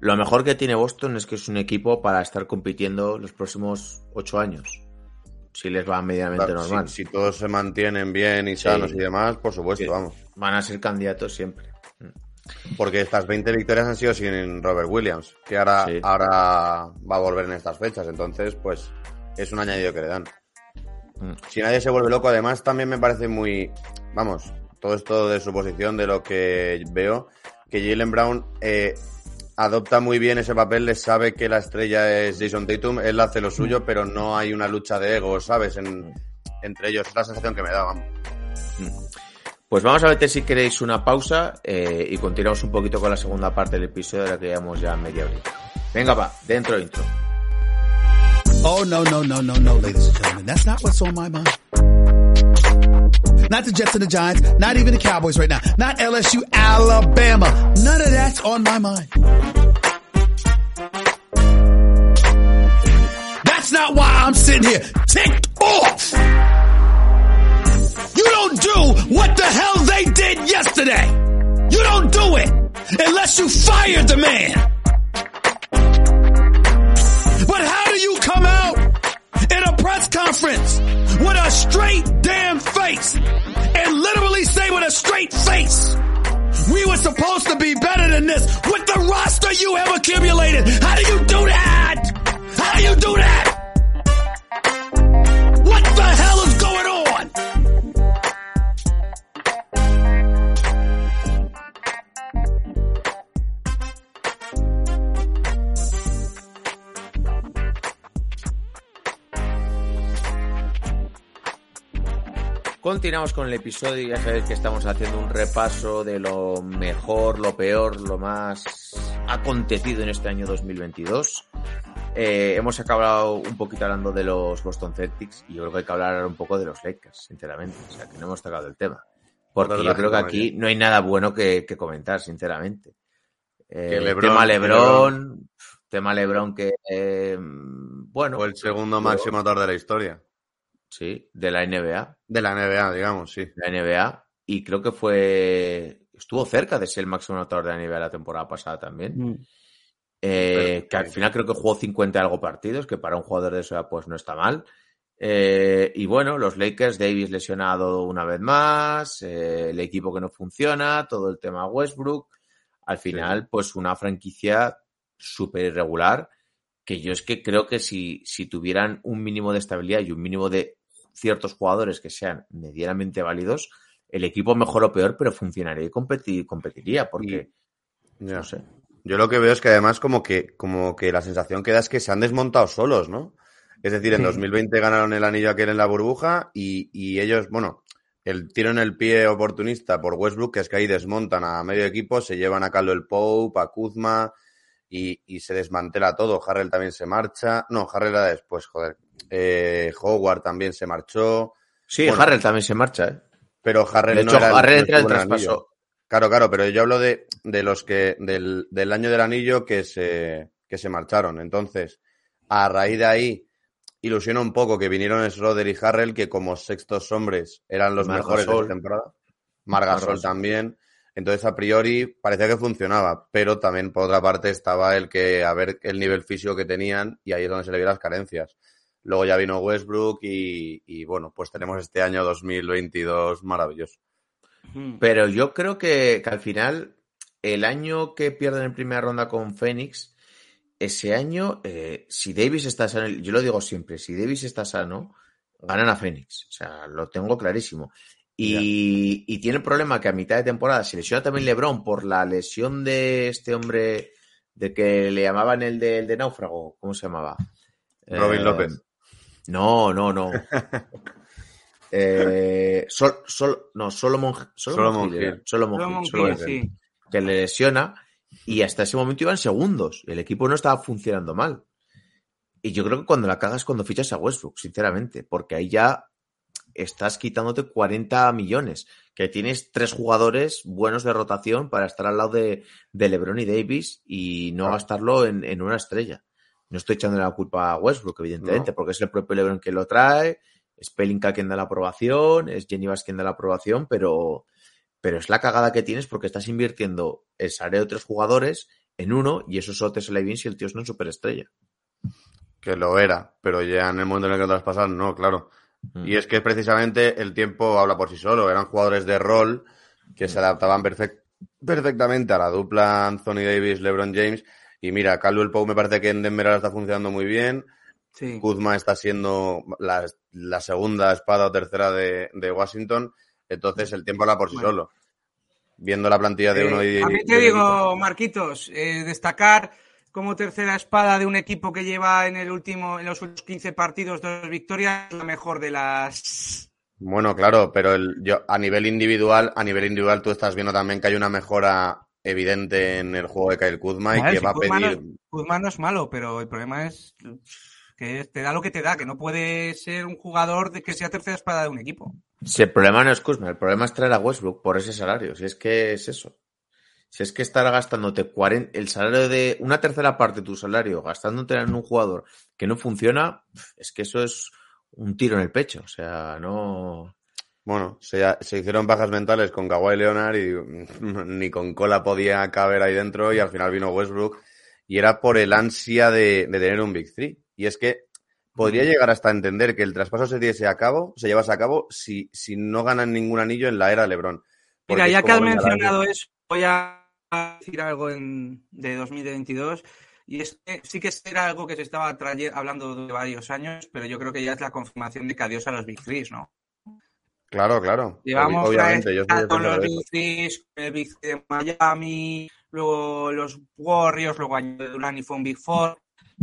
Lo mejor que tiene Boston es que es un equipo para estar compitiendo los próximos 8 años. Si les va medianamente Claro, normal. Si, todos se mantienen bien y sanos y demás, por supuesto, Sí. vamos. Van a ser candidatos siempre. Porque estas 20 victorias han sido sin Robert Williams, que ahora, Sí. ahora va a volver en estas fechas, entonces pues es un añadido que le dan. Mm. Si nadie se vuelve loco, además también me parece muy, vamos, todo esto de su posición, de lo que veo, que Jalen Brown eh, adopta muy bien ese papel, le sabe que la estrella es Jason Tatum, él hace lo suyo, pero no hay una lucha de egos, ¿sabes? En- entre ellos, es la sensación que me da, vamos. Pues vamos a meter si queréis una pausa eh, y continuamos un poquito con la segunda parte del episodio de la que llevamos ya media horita. Venga, va, dentro intro. Oh, no, no, no, no, no, ladies and gentlemen. That's not what's on my mind. Not the Jets and the Giants, not even the Cowboys right now, not LSU, Alabama. None of that's on my mind. That's not why I'm sitting here ticked off. You don't do what the hell they did yesterday. You don't do it unless you fired the man. But how press conference with a straight damn face and literally say with a straight face, we were supposed to be better than this with the roster you have accumulated? How do you do that? How do you do that? Continuamos con el episodio ya sabéis que estamos haciendo un repaso de lo mejor, lo peor, lo más acontecido en este año 2022. Eh, hemos acabado un poquito hablando de los Boston Celtics y yo creo que hay que hablar un poco de los Lakers, sinceramente. O sea, que no hemos tocado el tema. Porque yo creo que aquí no hay nada bueno que, que comentar, sinceramente. Eh, LeBron- tema que Lebron, tema Lebron que, eh, bueno, O el segundo máximo autor de la historia. Sí, de la NBA. De la NBA, digamos, sí. la NBA y creo que fue estuvo cerca de ser el máximo anotador de la NBA la temporada pasada también. Eh, Pero- que al final creo que jugó 50 y algo partidos, que para un jugador de eso pues no está mal. Eh, y bueno, los Lakers, Davis lesionado una vez más, eh, el equipo que no funciona, todo el tema Westbrook. Al final, pues una franquicia súper irregular, que yo es que creo que si, si tuvieran un mínimo de estabilidad y un mínimo de ciertos jugadores que sean medianamente válidos, el equipo mejor o peor, pero funcionaría y competi- competiría, porque, no sé. Yo lo que veo es que además como que, como que la sensación que da es que se han desmontado solos, ¿no? Es decir, en 2020 ganaron el anillo aquel en la burbuja y, y ellos, bueno, el tiro en el pie oportunista por Westbrook, que es que ahí desmontan a medio equipo, se llevan a Carlo Pope, a Kuzma y, y, se desmantela todo. Harrell también se marcha. No, Harrell era después, joder. Eh, Howard también se marchó. Sí, Bueno, Harrell también se marcha, ¿eh? Pero Harrell De no hecho, era Harrell que entra el el traspaso. Claro, claro, pero yo hablo de, de los que, del, del año del anillo que se, que se marcharon. Entonces, a raíz de ahí, ilusiona un poco que vinieron Schroeder y Harrell, que como sextos hombres eran los Margasol. mejores de esta temporada. Margasol Margasol. también. Entonces, a priori, parecía que funcionaba, pero también, por otra parte, estaba el que, a ver el nivel físico que tenían, y ahí es donde se le vieron las carencias. Luego ya vino Westbrook y, y bueno, pues tenemos este año 2022 maravilloso. Mm. Pero yo creo que, que al final, el año que pierden en primera ronda con Phoenix, ese año, eh, si Davis está sano, yo lo digo siempre, si Davis está sano, ganan a Phoenix. O sea, lo tengo clarísimo. Y, y tiene el problema que a mitad de temporada se lesiona también LeBron por la lesión de este hombre de que le llamaban el de, el de náufrago. ¿Cómo se llamaba? Robin Eh, López. No, no, no. Eh, sol, sol, no, Solomon, Solomon, Solomon Hill. Hill. Solomon Solomon Hill, Solomon Hill, Hill, sí. que le lesiona y hasta ese momento iban segundos. El equipo no estaba funcionando mal. Y yo creo que cuando la cagas es cuando fichas a Westbrook, sinceramente, porque ahí ya estás quitándote 40 millones, que tienes tres jugadores buenos de rotación para estar al lado de, de LeBron y Davis y no gastarlo en, en una estrella. No estoy echando la culpa a Westbrook, evidentemente, No. porque es el propio LeBron quien lo trae, es Pelinka quien da la aprobación, es Jenny Bass quien da la aprobación, pero, pero es la cagada que tienes porque estás invirtiendo el salario de tres jugadores en uno y eso solo te sale bien si el tío es una superestrella. Que lo era, pero ya en el momento en el que traspasan, no, claro. Mm. Y es que precisamente el tiempo habla por sí solo. Eran jugadores de rol que se adaptaban perfec- perfectamente a la dupla Anthony Davis, LeBron James. Y mira, Caldwell Pope me parece que en Denver ahora está funcionando muy bien. Sí. Kuzma está siendo la, la segunda espada o tercera de, de Washington. Entonces el tiempo habla por sí Bueno. solo. Viendo la plantilla de Eh, uno y también y te digo, equipo. Marquitos, eh, destacar como tercera espada de un equipo que lleva en el último, en los últimos 15 partidos dos victorias, la mejor de las. Bueno, claro, pero el, yo, a nivel individual, a nivel individual tú estás viendo también que hay una mejora evidente en el juego de Kyle Kuzma y que si va a Kuzma no- pedir. Kuzma no es malo, pero el problema es que te da lo que te da, que no puede ser un jugador de que sea tercera espada de un equipo. Si el problema no es Kuzma, el problema es traer a Westbrook por ese salario. Si es que es eso. Si es que estar gastándote 40, el salario de una tercera parte de tu salario, gastándote en un jugador que no funciona, es que eso es un tiro en el pecho. O sea, no. Bueno, se, se hicieron bajas mentales con Kawhi Leonard y ni con cola podía caber ahí dentro y al final vino Westbrook y era por el ansia de, de tener un Big Three. Y es que podría llegar hasta entender que el traspaso se diese a cabo, se llevase a cabo si, si no ganan ningún anillo en la era LeBron. Mira, ya que has la- mencionado eso, voy a decir algo en, de 2022. Y es que sí que era algo que se estaba hablando de varios años, pero yo creo que ya es la confirmación de que adiós a los Big Threes, ¿no? Claro, claro. Llevamos Obviamente, yo estoy con los Big. Threes, el Big de Miami, luego los Warriors, luego Durant y fue un Big Four.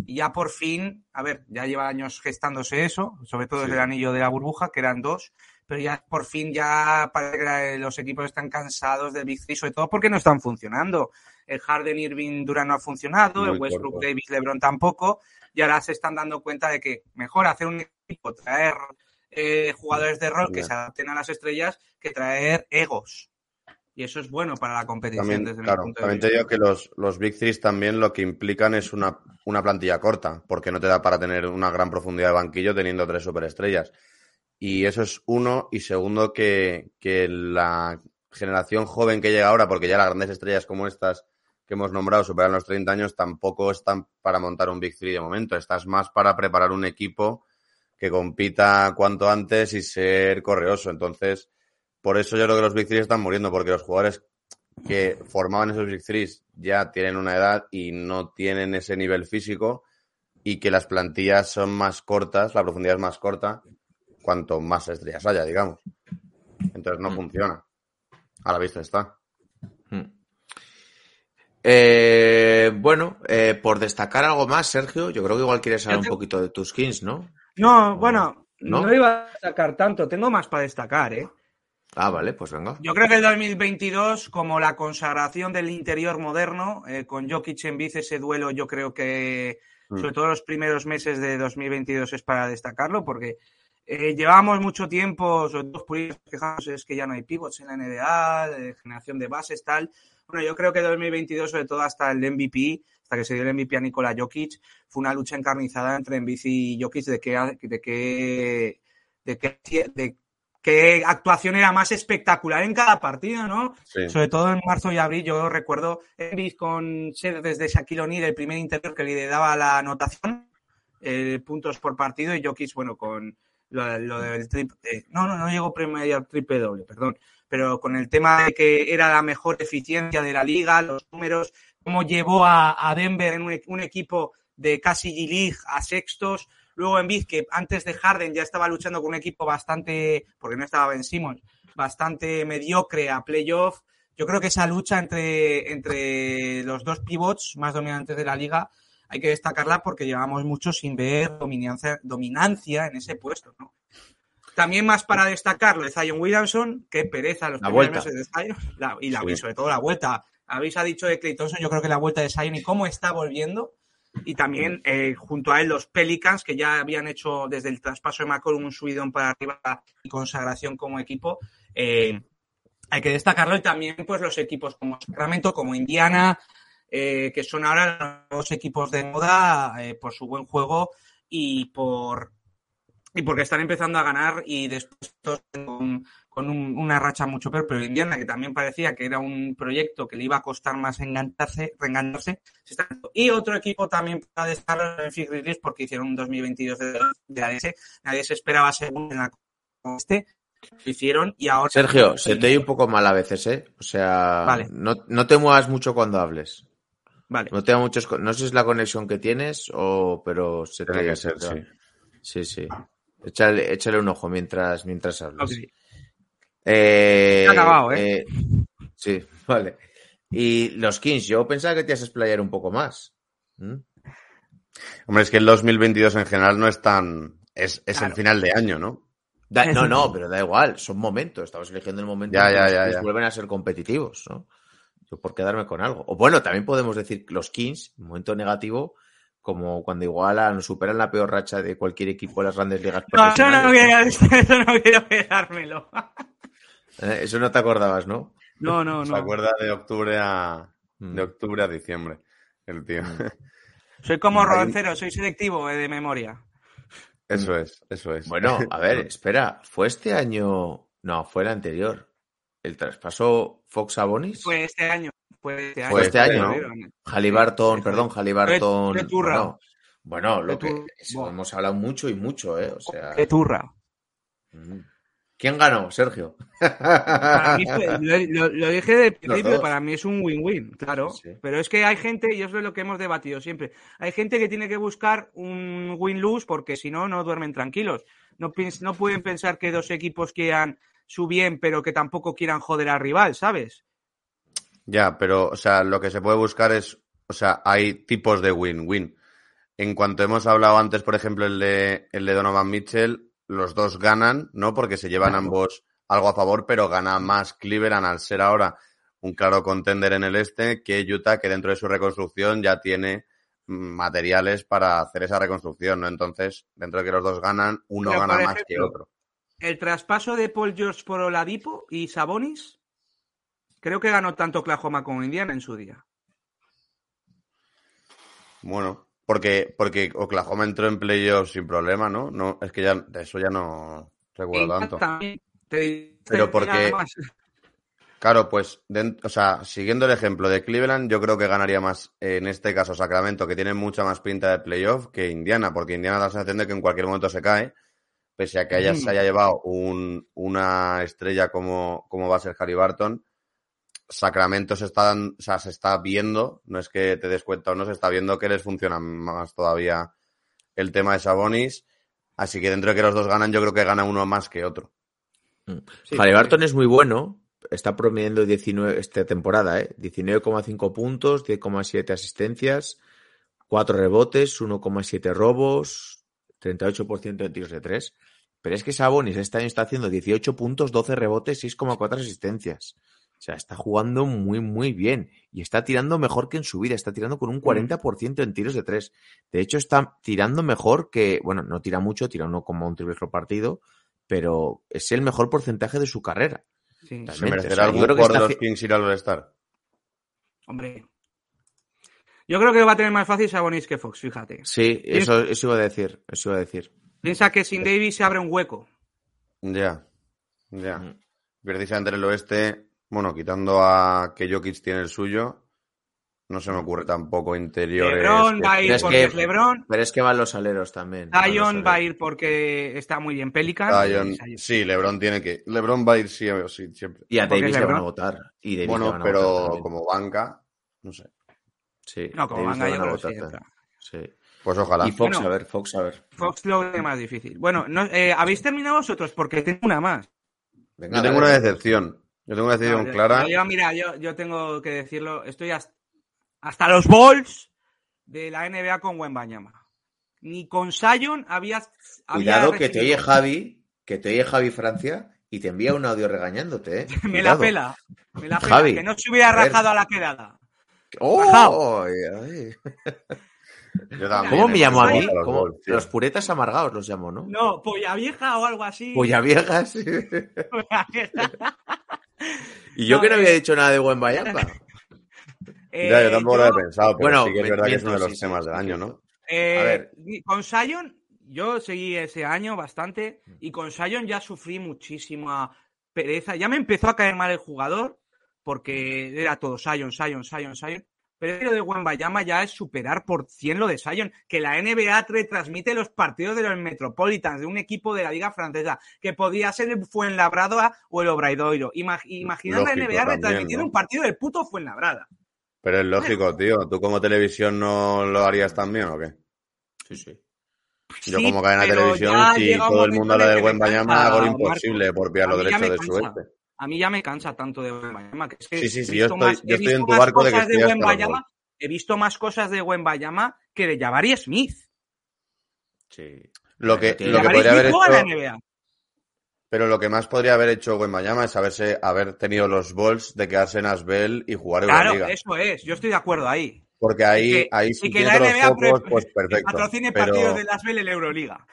Y ya por fin, a ver, ya lleva años gestándose eso, sobre todo desde el anillo de la burbuja, que eran dos, pero ya por fin ya parece que la- los equipos están cansados del Big Three, sobre todo porque no están funcionando. El Harden, Irving, Durant no ha funcionado, Muy el Westbrook, corto. Davis, LeBron tampoco, y ahora se están dando cuenta de que mejor hacer un equipo, traer eh, jugadores de rol que se adapten a las estrellas que traer egos. Y eso es bueno para la competición También, desde mi claro, punto de también te digo que los, los Big Threes también lo que implican es una, una plantilla corta, porque no te da para tener una gran profundidad de banquillo teniendo tres superestrellas. Y eso es uno. Y segundo, que, que la generación joven que llega ahora, porque ya las grandes estrellas como estas que hemos nombrado superan los 30 años, tampoco están para montar un Big Three de momento. Estás más para preparar un equipo que compita cuanto antes y ser correoso. Entonces, por eso yo creo que los Big Three están muriendo, porque los jugadores que formaban esos Big Threes ya tienen una edad y no tienen ese nivel físico y que las plantillas son más cortas, la profundidad es más corta, cuanto más estrellas haya, digamos. Entonces no Mm. funciona. A la vista está. Mm. Eh, bueno, eh, por destacar algo más, Sergio, yo creo que igual quieres hablar te- un poquito de tus skins, ¿no? No, bueno, ¿No? ¿no? iba a destacar tanto, tengo más para destacar, ¿eh? Ah, vale, pues venga. Yo creo que el 2022, como la consagración del interior moderno, eh, con Jokic en Biz, ese duelo, yo creo que, Mm. sobre todo los primeros meses de 2022, es para destacarlo, porque eh, llevábamos mucho tiempo, sobre todo quejados, es que ya no hay pivots en la NBA, de generación de bases, tal. Bueno, yo creo que 2022, sobre todo hasta el MVP, hasta que se dio el MVP a Nikola Jokic, fue una lucha encarnizada entre Embiid y Jokic de qué, de qué, de qué, de qué actuación era más espectacular en cada partido, ¿no? Sí. Sobre todo en marzo y abril, yo recuerdo Embiid con sed desde Shaquille O'Neal, el primer interior que le daba la anotación, eh, puntos por partido, y Jokic, bueno, con lo, lo del triple, eh, no, no, no llegó promedio al triple doble, perdón, pero con el tema de que era la mejor eficiencia de la liga, los números, cómo llevó a, a Denver en un, e- un equipo de casi G-League a sextos, luego Embiid, que antes de Harden ya estaba luchando con un equipo bastante, porque no estaba Ben Simmons, bastante mediocre a playoff. Yo creo que esa lucha entre, entre los dos pivots más dominantes de la liga hay que destacarla porque llevamos mucho sin ver dominancia, dominancia en ese puesto, ¿no? También más para destacar lo de Zion Williamson, que pereza los La primeros vuelta. meses de Zion, la- y, la, Sí. sobre todo la vuelta. Habéis ha dicho de Clay yo creo que la vuelta de Zion y cómo está volviendo. Y también eh, junto a él los Pelicans, que ya habían hecho desde el traspaso de McCollum un subidón para arriba y consagración como equipo. eh, hay que destacarlo y también pues los equipos como Sacramento, como Indiana, eh, que son ahora los equipos de moda por su buen juego y por y porque están empezando a ganar y después con, con un- una racha mucho peor, pero Indiana, que también parecía que era un proyecto que le iba a costar más engancharse, reengancharse, se está dando. Y otro equipo también para destacar los Memphis Grizzlies porque hicieron un 2022 de, de la DS, nadie se esperaba según en la como este, lo hicieron y ahora... Sergio, se te oye un poco mal a veces, ¿eh? O sea, Vale. no, no te muevas mucho cuando hables. Vale. No te da muchos, no sé si es la conexión que tienes o, pero se te Tiene que se ser, te sí. Sí, sí. Échale, échale un ojo mientras, mientras hablas. Ok. Eh, acabado, ¿eh? Sí, vale. Y los Kings, yo pensaba que te ibas a explayar un poco más. ¿Mm? Hombre, es que el 2022 en general no es tan... Es, es el final de año, ¿no? Da- no, no, pero da igual, son momentos. Estamos eligiendo el momento Ya, en que ya, los ya, vuelven a ser competitivos, ¿no? Yo por quedarme con algo. O bueno, también podemos decir que los Kings, momento negativo, como cuando igualan o superan la peor racha de cualquier equipo de las grandes ligas No, eso no quiero, eso no quiero quedármelo. Eh, Eso no te acordabas, ¿no? No, no, Se no. acuerda de octubre a Mm. de octubre a diciembre. El tío. Soy como Roncero, soy selectivo eh, de memoria. Eso es, eso es. Bueno, a ver, espera, ¿fue este año? No, fue el anterior. ¿El traspaso Fox Abonis? Fue este año. Fue este año. Fue este año, ¿no? Halliburton, perdón, Halliburton. Bueno, bueno, lo que hemos hablado mucho y mucho, ¿eh? O sea. Turra. mm. ¿Quién ganó, Sergio? Para mí fue- lo, dije de principio, dos. para mí es un win-win, claro. Sí. Pero es que hay gente, y eso es lo que hemos debatido siempre, hay gente que tiene que buscar un win-lose porque si no, no duermen tranquilos. No, no pueden pensar que dos equipos quieran su bien, pero que tampoco quieran joder al rival, ¿sabes? Ya, pero, o sea, lo que se puede buscar es, o sea, hay tipos de win-win. En cuanto hemos hablado antes, por ejemplo, el de, el de Donovan Mitchell, los dos ganan, ¿no? Porque se llevan ambos algo a favor, pero gana más Cleveland al ser ahora un claro contender en el este que Utah, que dentro de su reconstrucción ya tiene mm, materiales para hacer esa reconstrucción, ¿no? Entonces, dentro de que los dos ganan, uno Pero, gana más que otro. El traspaso de Paul George por Oladipo y Sabonis, creo que ganó tanto Oklahoma como Indiana en su día. Bueno, porque, porque Oklahoma entró en playoffs sin problema, ¿no? No, es que ya de eso ya no recuerdo tanto. Pero porque-. Claro, pues, den- o sea, siguiendo el ejemplo de Cleveland, yo creo que ganaría más, en este caso, Sacramento, que tiene mucha más pinta de playoff que Indiana, porque Indiana da la sensación de que en cualquier momento se cae, pese a que haya, Mm. se haya llevado un, una estrella como, como va a ser Harry Barton. Sacramento se está, o sea, se está viendo, no es que te des cuenta o no, se está viendo que les funciona más todavía el tema de Sabonis. Así que dentro de que los dos ganan, yo creo que gana uno más que otro. Sí, Halliburton es muy bueno, está promediando 19 esta temporada, ¿eh? 19,5 puntos, 10,7 asistencias, 4 rebotes, 1,7 robos, 38% en tiros de 3. Pero es que Sabonis este año está haciendo 18 puntos, 12 rebotes, 6,4 asistencias. O sea, está jugando muy, muy bien. Y está tirando mejor que en su vida. Está tirando con un 40% en tiros de 3. De hecho, está tirando mejor que, bueno, no tira mucho, tira uno como un triple por partido, pero es el mejor porcentaje de su carrera. Sí. ¿Se Realmente, o merecerá sea, yo algún creo que jugador de está los Kings ir al All-Star? Hombre. Yo creo que va a tener más fácil Sabonis que Fox, fíjate. Sí, eso, eso iba a decir. Eso iba a decir. Piensa que sin Davis se abre un hueco. Ya, ya. Mm. Precisamente en el oeste, bueno, quitando a que Jokic tiene el suyo, no se me ocurre tampoco interiores. LeBron va a ir Pero es porque que- es LeBron. Pero es que van los aleros también. Zion va a ir porque está muy bien Pelican. Zion- sí, LeBron tiene que. LeBron va a ir sí o sí, siempre. Y a porque Davis le van a votar. Y Davis le Bueno, van a votar pero como banca, no sé. Sí, No, como Davis le yo creo que sí votar. Pues ojalá. Y Fox, Bueno. a ver, Fox, a ver. Fox lo ve más difícil. Bueno, no, eh, ¿habéis terminado vosotros? Porque tengo una más. Venga, Yo tengo una decepción. Yo tengo una No, yo- clara. Yo, mira, yo, yo tengo que decirlo. Estoy hasta, hasta los balls de la NBA con Wembanyama. Ni con Sion había. había Cuidado que te oye Javi, que te oye Javi Francia y te envía un audio regañándote, ¿eh? Me la pela. Me la pela. Javi, que no se hubiera a rajado a la quedada. ¡Oh! Ay, ay. Yo también, ¿Cómo me eh, llamo a mí? los puretas amargados los llamo, ¿no? No, polla vieja o algo así. Polla viejas. sí. Polla vieja. y yo No, que no eh. había dicho nada de buen Bayamba. Eh, Ya, yo tampoco lo he pensado, pero Bueno, sí que es verdad que es uno de los sí, temas sí, del año. ¿no? Eh, A ver. Con Sion, yo seguí ese año bastante y con Sion ya sufrí muchísima pereza. Ya me empezó a caer mal el jugador porque era todo Sion, Sion, Sion, Sion. Pero lo de Wembayama ya es superar por 100 lo de Sion. Que la NBA retransmite los partidos de los Metropolitans, de un equipo de la Liga Francesa, que podría ser el Fuenlabrada o el Obradoiro. Imag Imaginad la NBA también, retransmitiendo ¿no? un partido del puto Fuenlabrada. Pero es lógico, tío. ¿Tú como televisión no lo harías también o qué? Sí, sí. Yo Sí, como cadena de pero televisión, si todo el mundo habla del que buen me Bayama, cansa, hago lo Marco. imposible por pillar los derechos de cansa. suerte. A mí ya me cansa tanto de Wembayama. Que es que Sí, sí, he sí, yo visto estoy- más- yo he estoy en tu barco de que cosas de estoy hasta He visto más cosas de Wembayama que de Jabari Smith. sí. Lo que, lo que podría haber en hecho, la NBA. pero lo que más podría haber hecho Wembayama es haberse, haber tenido los balls de quedarse en Asbel y jugar Claro, Euroliga. eso es. Yo estoy de acuerdo ahí. Porque ahí, Y que- ahí y si que la los focos, pues perfecto. Patrocine Pero- partidos de Las Vegas en la Euroliga.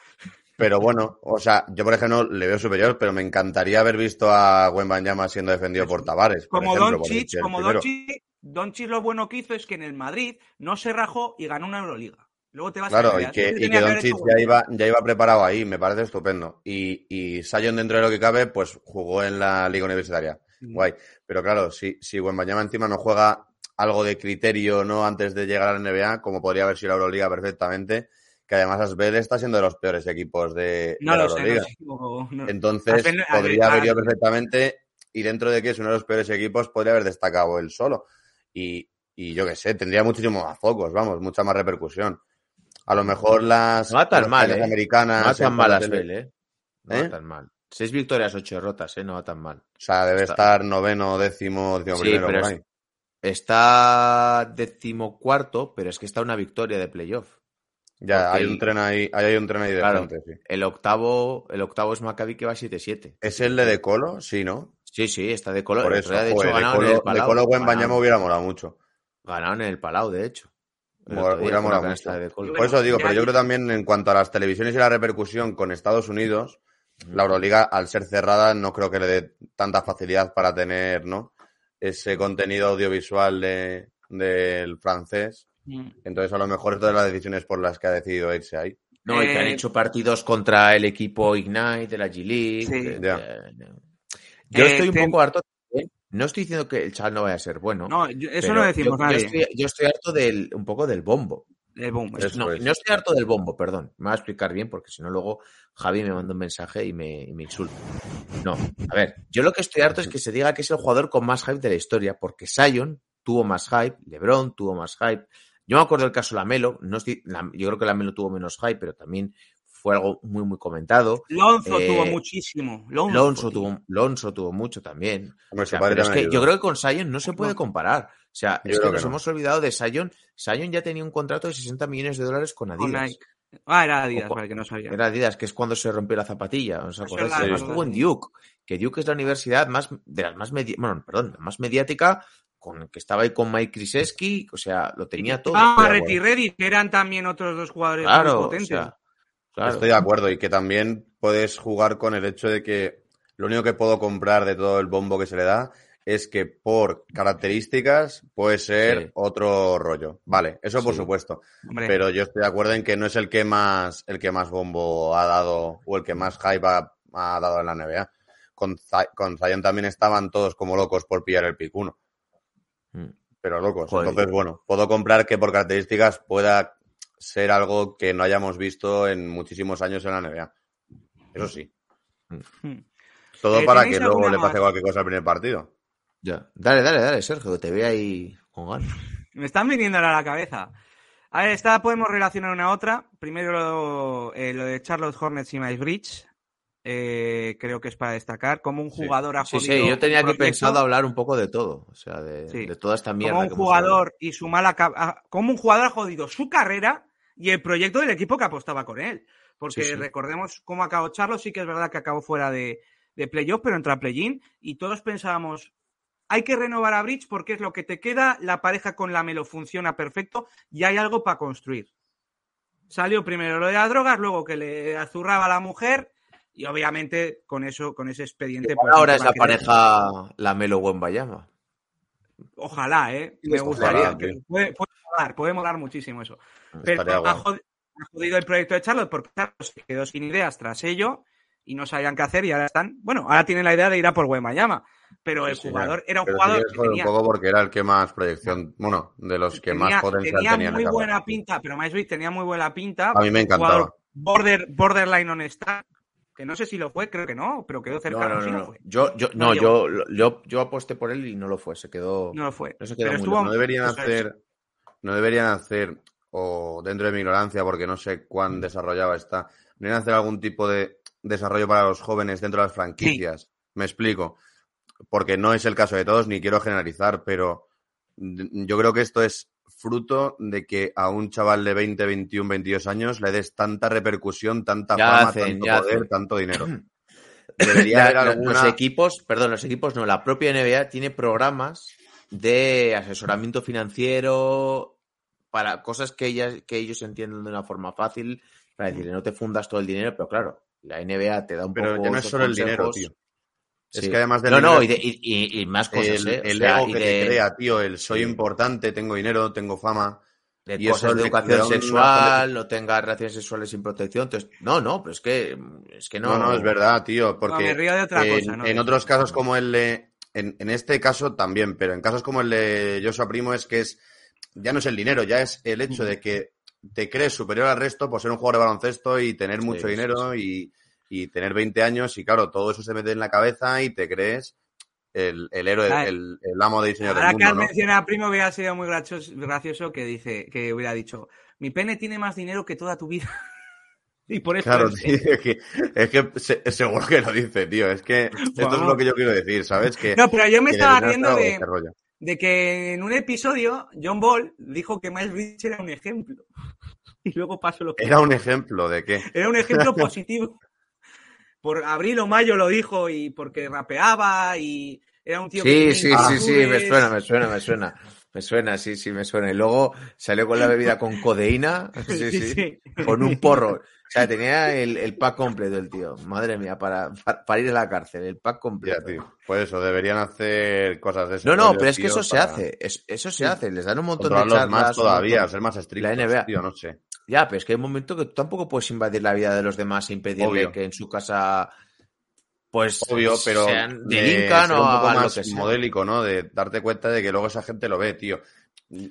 Pero bueno, o sea, yo por ejemplo le veo superior, pero me encantaría haber visto a Wembanyama siendo defendido por Tavares. Como Doncic, como. Doncic, Doncic lo bueno que hizo es que en el Madrid no se rajó y ganó una Euroliga. Luego te vas a Claro, la y que, y que Doncic ya iba, ya iba preparado ahí, me parece estupendo. Y, y Sion dentro de lo que cabe, pues jugó en la liga universitaria. Mm. Guay. Pero claro, si, si Wembanyama encima no juega algo de criterio no antes de llegar a la NBA, como podría haber sido la Euroliga perfectamente, que además Asbel está siendo de los peores equipos de, No de la lo sé, Euroliga. no sé, no- no- Entonces, Asbel- podría haber ido perfectamente y dentro de que es uno de los peores equipos, podría haber destacado él solo. Y, y yo qué sé, tendría muchísimos más focos, vamos, mucha más repercusión. A lo mejor las, No va tan mal, ¿eh? americanas... No va tan mal Asbel, ¿eh? No ¿Eh? va tan mal. Seis victorias, ocho derrotas, ¿eh? No va tan mal. O sea, debe Está- estar noveno, décimo, décimo Sí, primero pero por es- ahí. Está decimocuarto, pero es que está una victoria de playoff. Ya, porque hay el- un tren ahí, hay un tren ahí de Claro. gente, sí. El octavo, el octavo es Maccabi que va 7-7. ¿Es el de De Colo? Sí, ¿no? Sí, sí, está de color. Por eso, de hecho, joder, de en Colo, el Palau. de Colo Wembanyama Ganaron- hubiera molado mucho. Ganaron en el Palau, de hecho. Hubiera- molado mucho. de Colo. Por eso digo, pero yo creo también en cuanto a las televisiones y la repercusión con Estados Unidos, la Euroliga, al ser cerrada, no creo que le dé tanta facilidad para tener, ¿no? Ese contenido audiovisual de, del francés. Mm. Entonces, a lo mejor es de las decisiones por las que ha decidido irse ahí. No, y que han Eh, hecho partidos contra el equipo Ignite de la G-League. Sí. de- Yo Eh, estoy un te- poco harto. también. No estoy diciendo que el chaval no vaya a ser bueno. No, yo- eso no decimos yo, nadie. Yo estoy, yo estoy harto del, un poco del bombo. Eso no, es. no estoy harto del bombo, perdón. Me voy a explicar bien porque si no luego Javi me manda un mensaje y me, y me insulta. No, a ver, yo lo que estoy harto es que se diga que es el jugador con más hype de la historia, porque Sion tuvo más hype, LeBron tuvo más hype. Yo me acuerdo del caso Lamelo, no estoy, la- yo creo que Lamelo tuvo menos hype, pero también fue algo muy, muy comentado. Lonzo Eh, tuvo muchísimo. Lonzo, tuvo, Lonzo tuvo mucho también. Hombre, O sea, su padre pero es que yo creo que con Sion no se puede comparar. O sea, Yo es que nos no. hemos olvidado de Sion. Sion ya tenía un contrato de 60 millones de dólares con Adidas. Ah, era Adidas, vale, que no sabía. Era Adidas, que es cuando se rompió la zapatilla. Además es estuvo en. Duke, que Duke es la universidad más de las más bueno, perdón, la más mediática, con que estaba ahí con Mike Krzyzewski, o sea, lo tenía todo. Ah, Reti que eran también otros dos jugadores claro, muy potentes. Claro. Estoy de acuerdo y que también puedes jugar con el hecho de que lo único que puedo comprar de todo el bombo que se le da es que por características puede ser otro rollo. Vale, eso por supuesto. Pero yo estoy de acuerdo en que no es el que más el que más bombo ha dado o el que más hype ha, dado en la NBA. Con, con también estaban todos como locos por pillar el pick 1. Mm. Pero locos. Entonces, bueno, puedo comprar que por características pueda ser algo que no hayamos visto en muchísimos años en la NBA. Eso sí. Mm. Hmm. Todo eh, para que luego le pase cualquier cosa al primer partido. Ya. Dale, dale, dale, Sergio, te ve ahí con. Me están viniendo a la cabeza. A ver, esta podemos relacionar una a otra. Primero eh, lo, de Charlotte Hornets y Miles Bridge. Eh, creo que es para destacar. Como un Sí. jugador ha Sí, jodido sí, yo tenía aquí proyecto, pensado hablar un poco de todo, o sea, de, Sí. de toda esta mierda. Como un que jugador y su mala. Como un jugador ha jodido su carrera y el proyecto del equipo que apostaba con él. Porque Sí, sí. recordemos cómo acabó Charlotte. Sí que es verdad que acabó fuera de, de playoff, pero entra a play-in. Y todos pensábamos. Hay que renovar a Bridge porque es lo que te queda. La pareja con la Melo funciona perfecto y hay algo para construir. Salió primero lo de las drogas, luego que le azurraba a la mujer y obviamente con eso, con ese expediente. pues, Ahora es la pareja la Melo Wembayama. Ojalá, ¿eh? Me Ojalá, gustaría. tío. puede, puede molar, puede molar muchísimo eso. Pero ha jodido el proyecto de Charlotte porque Charlotte se quedó sin ideas tras ello y no sabían qué hacer y ahora están. Bueno, ahora tienen la idea de ir a por Wembayama. Pero el Sí, jugador era un Pero jugador que tenía, un poco porque era el que más proyección, bueno, de los que tenía- más potencial tenía tenía en muy buena pinta, pero Bridges tenía muy buena pinta. A mí me jugador encantaba. Border, borderline on star, que no sé si lo fue, creo que no, pero quedó No, cercano. no, no, no. fue. Yo, yo, No yo, yo, yo aposté por él y no lo fue. Se quedó. No lo fue. No se quedó muy estuvo-. No deberían es. hacer, no deberían hacer, o dentro de mi ignorancia, porque no sé cuán desarrollada está, deberían hacer algún tipo de desarrollo para los jóvenes dentro de las franquicias. Me explico. Porque no es el caso de todos, ni quiero generalizar, pero yo creo que esto es fruto de que a un chaval de 20, 21, 22 años le des tanta repercusión, tanta Ya fama, hacen, tanto poder, hacen. tanto dinero. Debería haber alguna... Los equipos, perdón, los equipos no, la propia NBA tiene programas de asesoramiento financiero para cosas que, ellas, que ellos entienden de una forma fácil, para decir, no te fundas todo el dinero, pero claro, la NBA te da un Pero poco. ya no es solo el dinero, consejos. Es Sí. que además del No, no, y, de- y- más cosas, el, ¿eh? El sea, ego y que de, te crea, tío, el soy Sí. importante, tengo dinero, tengo fama. de y eso de educación sexual, no tengas relaciones sexuales sin protección. Entonces, no, no, pero es que, es que no. No, no, es verdad, tío, No, porque me río de otra en, cosa, ¿no? en otros casos como el de, en, en este caso también, pero en casos como el de Joshua Primo es que es, ya no es el dinero, ya es el hecho de que te crees superior al resto por ser un jugador de baloncesto y tener mucho sí, dinero Y, y tener 20 años y claro, todo eso se mete en la cabeza y te crees el, el héroe, Claro. el, el amo de diseño Ahora del que has mundo, ¿no? mencionado a Primo, hubiera sido muy gracioso, gracioso que dice que hubiera dicho: Mi pene tiene más dinero que toda tu vida. y por eso. Claro, es- tío, es que, es que se- seguro que lo dice, tío. Es que esto es lo que yo quiero decir, ¿sabes? Que, No, pero yo me que estaba riendo de, rollo. de que en un episodio John Ball dijo que Miles Bridges era un ejemplo. Y luego pasó lo que Era un ejemplo de que Era un ejemplo positivo. Por abril o mayo lo dijo y porque rapeaba y era un tío que Sí, tenía sí, sí, sí, me suena, me suena, me suena. Me suena, sí, sí, me suena. Y luego salió con la bebida con codeína, sí, sí, sí. con un porro. O sea, tenía el, el pack completo el tío. Madre mía, para, para, para ir a la cárcel, el pack Ya, completo. tío. Pues eso, deberían hacer cosas de ese No, no, rollo, pero es que eso se hace, es- eso se hace. Les dan un montón de charlas. más todavía, montón- ser más estrictos, La NBA. tío, no sé. Ya, pero es que hay un momento que tú tampoco puedes invadir la vida de los demás e impedirle Obvio. que en su casa, pues, Obvio, pero sean de o un poco lo más que sea. modélico, ¿no? De darte cuenta de que luego esa gente lo ve, tío.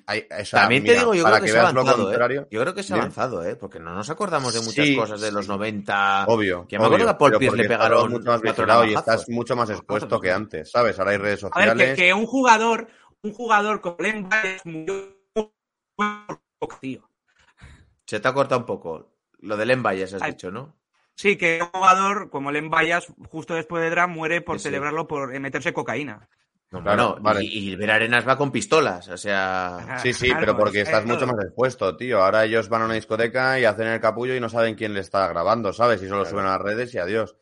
Hay- También te mira, digo, yo creo que, que se ha veas lo avanzado, ¿eh? Yo creo que se ha Bien. avanzado, ¿eh? Porque no nos acordamos de muchas Sí, cosas de los sí. 90. Obvio. Que me acuerdo que a Paul Pierce le pegaron mucho más vigilado y estás mucho más expuesto que antes, ¿sabes? Ahora hay redes A ver, sociales. que, que un jugador, un jugador con Len Bias murió tío. Se te ha cortado un poco. Lo del Embayas has Ay. dicho, ¿no? Sí, que un jugador como Len Bayas, justo después de draft, muere por Sí, sí. celebrarlo por eh, meterse cocaína. No, Claro, bueno, vale. y, y Ver Arenas va con pistolas, o sea... Sí, sí, Claro, pero porque es que estás todo. mucho más expuesto, tío. Ahora ellos van a una discoteca y hacen el capullo y no saben quién le está grabando, ¿sabes? Y solo Claro. suben a las redes y adiós.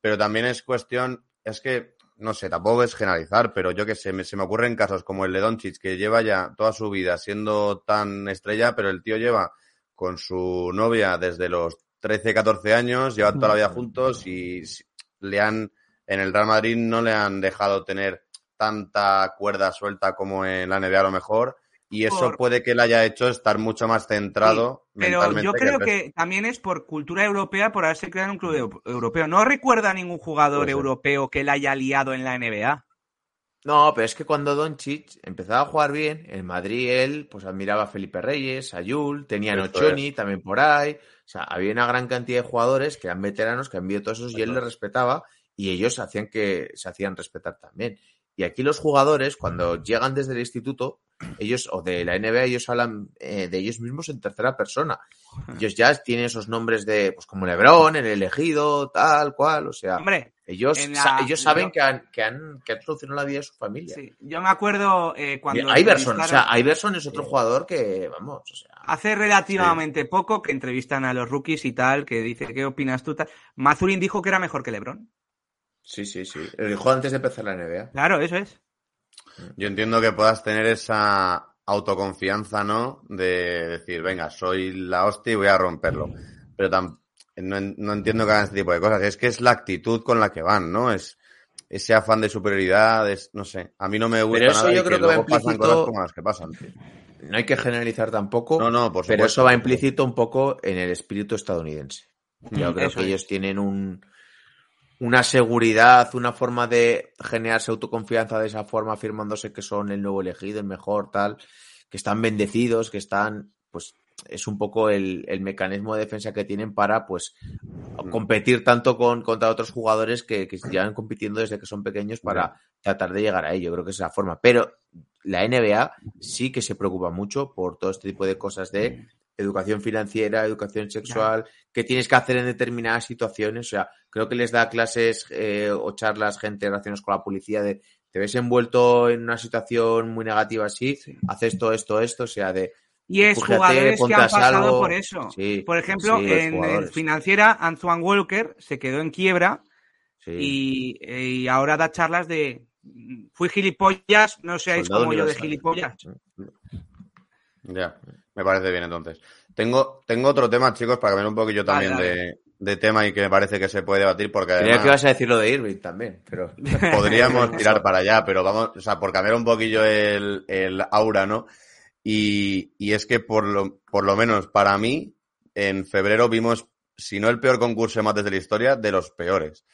Pero también es cuestión, es que, no sé, tampoco es generalizar, pero yo que sé, me- se me ocurren casos como el de Doncic, que lleva ya toda su vida siendo tan estrella, pero el tío lleva con su novia desde los 13, 14 años, llevan toda la vida juntos y le han, en el Real Madrid no le han dejado tener tanta cuerda suelta como en la NBA a lo mejor. Y eso Por- puede que le haya hecho estar mucho más centrado Pero mentalmente. yo creo que también es por cultura europea, por haberse creado en un club eu- europeo. No recuerda a ningún jugador europeo que la haya liado en la NBA. No, pero es que cuando Doncic empezaba a jugar bien, en Madrid él pues admiraba a Felipe Reyes, a Yul, tenía a Eso Nochoni también por ahí. O sea, había una gran cantidad de jugadores que eran veteranos, que han vivido todos esos y él les es. respetaba y ellos hacían que se hacían respetar también. Y aquí los jugadores, cuando llegan desde el instituto, ellos, o de la NBA, ellos hablan eh, de ellos mismos en tercera persona. Ellos ya tienen esos nombres de, pues como Lebron, el elegido, tal cual, o sea, Hombre, ellos, en la- sa- ellos saben yo- que han, que han, que han solucionado la vida de su familia. sí, yo me acuerdo eh, cuando. Iverson, o sea, Iverson es otro jugador que, vamos, o sea, Hace relativamente poco que entrevistan a los rookies y tal, que dice, ¿qué opinas tú? Tal. Mazurin dijo que era mejor que LeBron. sí, sí, sí. Lo dijo antes de empezar la NBA. Claro, eso es. Yo entiendo que puedas tener esa autoconfianza, ¿no? De decir, venga, soy la hostia y voy a romperlo. Pero tam- no, no entiendo que hagan este tipo de cosas. Es que es la actitud con la que van, ¿no? Es ese afán de superioridad, es, no sé. A mí no me gusta Pero eso nada yo creo que que va pasan implícito- cosas como las que pasan. tío. No hay que generalizar tampoco, No, no, por pero eso va implícito un poco en el espíritu estadounidense. Yo Mm, creo eso que es. ellos tienen un, una seguridad, una forma de generarse autoconfianza de esa forma, afirmándose que son el nuevo elegido, el mejor, tal, que están bendecidos, que están, pues, es un poco el, el mecanismo de defensa que tienen para, pues, competir tanto con, contra otros jugadores que, que llevan compitiendo desde que son pequeños para tratar de llegar a ello. Creo que es la forma. Pero la NBA sí que se preocupa mucho por todo este tipo de cosas de educación financiera, educación sexual, que tienes que hacer en determinadas situaciones. O sea, creo que les da clases eh, o charlas gente relacionadas con la policía de te ves envuelto en una situación muy negativa así, haces esto, esto, esto, o sea, de Y es Fíjate, jugadores que han pasado por eso. Sí, por ejemplo, sí, en, en financiera, Antoine Walker se quedó en quiebra sí. y, y ahora da charlas de fui gilipollas, no seáis Soldado como yo de gilipollas. Ya, me parece bien entonces. Tengo, tengo otro tema, chicos, para cambiar un poquillo Vale, también de, de tema y que me parece que se puede debatir porque Creía además que ibas a decir lo de Irving también, pero podríamos tirar para allá, pero vamos, o sea, por cambiar un poquillo el, el aura, ¿no? Y, y es que por lo, por lo menos para mí, en febrero vimos, si no el peor concurso de mates de la historia, de los peores.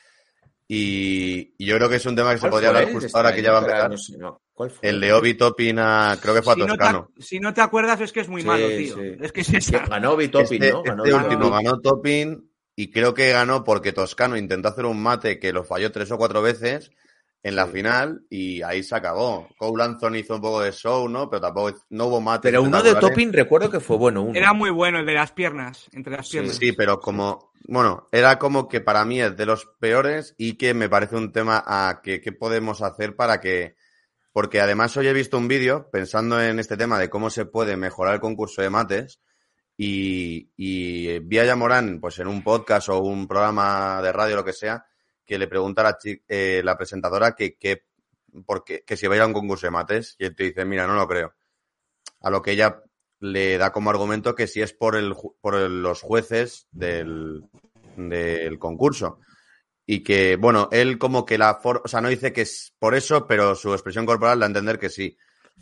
Y, y yo creo que es un tema que se ¿Cuál podría hablar justo ahora que ya va a empezar. No sé, no. ¿Cuál fue? El de Obi Toppin a, creo que fue a Si no, Toscano. te, si no te acuerdas es que es muy Sí, malo, tío. sí. Es que es esa. Ganó Bitopin, Este, ¿no? Ganó este último ganó Toppin y creo que ganó porque Toscano intentó hacer un mate que lo falló tres o cuatro veces en la Sí. final y ahí se acabó. Cole Anthony hizo un poco de show, ¿no? Pero tampoco no hubo mate. Pero uno de Topping recuerdo que fue bueno. Uno. Era muy bueno el de las piernas, entre las piernas. Sí, pero como, bueno, era como que para mí es de los peores y que me parece un tema a que, qué podemos hacer para que, porque además hoy he visto un vídeo pensando en este tema de cómo se puede mejorar el concurso de mates y, y vi a Yamorán, pues en un podcast o un programa de radio, lo que sea, que le pregunta a la, eh, la presentadora que, que, porque, que si va a ir un concurso de mates y él te dice, mira, no lo creo. A lo que ella le da como argumento que si es por, el, por los jueces del, del concurso. Y que, bueno, él como que la... for- o sea, no dice que es por eso, pero su expresión corporal da a entender que sí.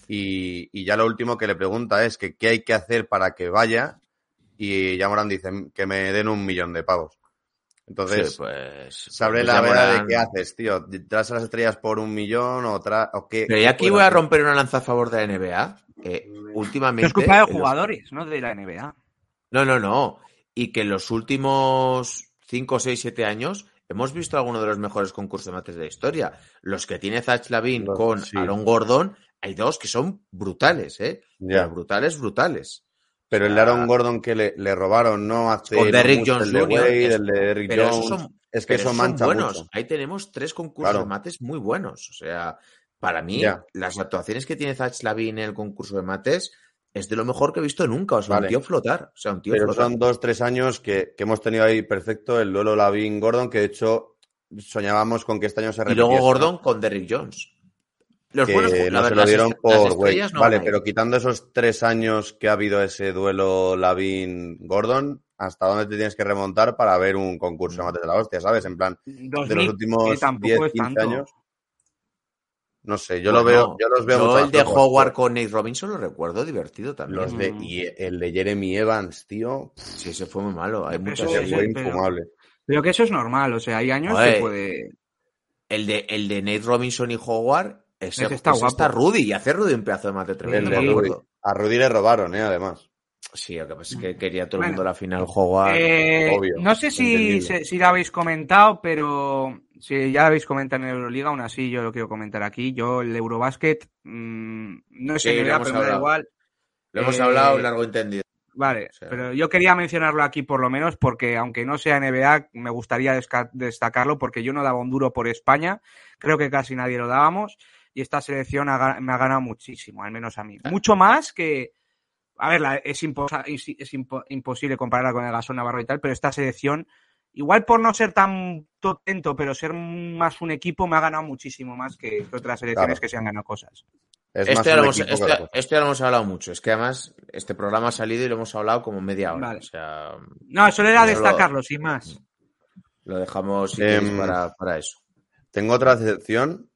Y, y ya lo último que le pregunta es que qué hay que hacer para que vaya. Y ya Morán dice que me den un millón de pavos. Entonces, Sí, pues. sabré pues la verdad de qué haces, tío. ¿Tras a las estrellas por un millón o, tra o qué? Pero y aquí voy a romper una lanza a favor de la NBA. Eh, últimamente. No es culpa de los- jugadores, no de la NBA. No, no, no. Y que en los últimos 5, 6, 7 años hemos visto algunos de los mejores concursos de mates de la historia. Los que tiene Zach Lavin Los- con sí. Aaron Gordon, hay dos que son brutales, ¿eh? Ya. Pero brutales, brutales. Pero el de Aaron Gordon que le, le robaron, ¿no? Hace Con Derrick Jones el Jr., es- el de Derrick pero Jones. son- es que Pero eso son mancha buenos. mucho. Ahí tenemos tres concursos Claro. de mates muy buenos. O sea, para mí, las actuaciones que tiene Zach Lavin en el concurso de mates es de lo mejor que he visto nunca. O sea, Vale. un tío flotar. O sea, un tío Pero flotar. son dos, tres años que, que hemos tenido ahí perfecto el duelo Lavin-Gordon, que de hecho soñábamos con que este año se Y repitiese. luego ¿no? Gordon con Derrick Jones. Los que buenos, la no se lo dieron por Wade. no vale, pero quitando esos tres años que ha habido ese duelo Lavin-Gordon, ¿hasta dónde te tienes que remontar para ver un concurso de mates de la hostia, sabes? En plan, de los 2000, últimos que tampoco 10, es 15 tanto. años. No sé, yo Bueno, lo veo, yo los veo yo el de Howard con Nate Robinson lo recuerdo divertido también. Los de, y el de Jeremy Evans, tío, Sí, ese fue muy malo. Hay muchas series. fue pero- infumable. Pero que eso es normal, o sea, hay años Oye, que puede. El de, el de Nate Robinson y Howard, ese, Ese está ese guapo. está Rudy y hace Rudy un pedazo de mate El tremendo. de Rudy. A Rudy le robaron, ¿eh? Además. Sí, lo que pasa es que quería todo el Bueno. mundo la final Howard. Eh, obvio, no sé si, si lo habéis comentado, pero si ya lo habéis comentado en Euroliga, aún así yo lo quiero comentar aquí. Yo el Eurobasket, mm, no Sí, sé, lo NBA, hemos pero me da hablado. igual. Lo hemos eh, hablado largo y entendido. Vale, O sea- pero yo quería mencionarlo aquí por lo menos porque aunque no sea NBA, me gustaría destacarlo porque yo no daba un duro por España, creo que casi nadie lo dábamos y esta selección ha me ha ganado muchísimo, al menos a mí. Mucho más que, a ver, la- es, imposa- es, es impo- imposible compararla con el Gasol Navarro y tal, pero esta selección, igual por no ser tan potento, pero ser más un equipo, me ha ganado muchísimo más que, que otras selecciones Claro. que se han ganado cosas. Es Esto más ya, hemos, esto ya lo hemos hablado mucho. Es que además este programa ha salido y lo hemos hablado como media hora. Vale. O sea, No, solo era destacarlo, sin más. lo dejamos si Em, para, para eso. Tengo otra excepción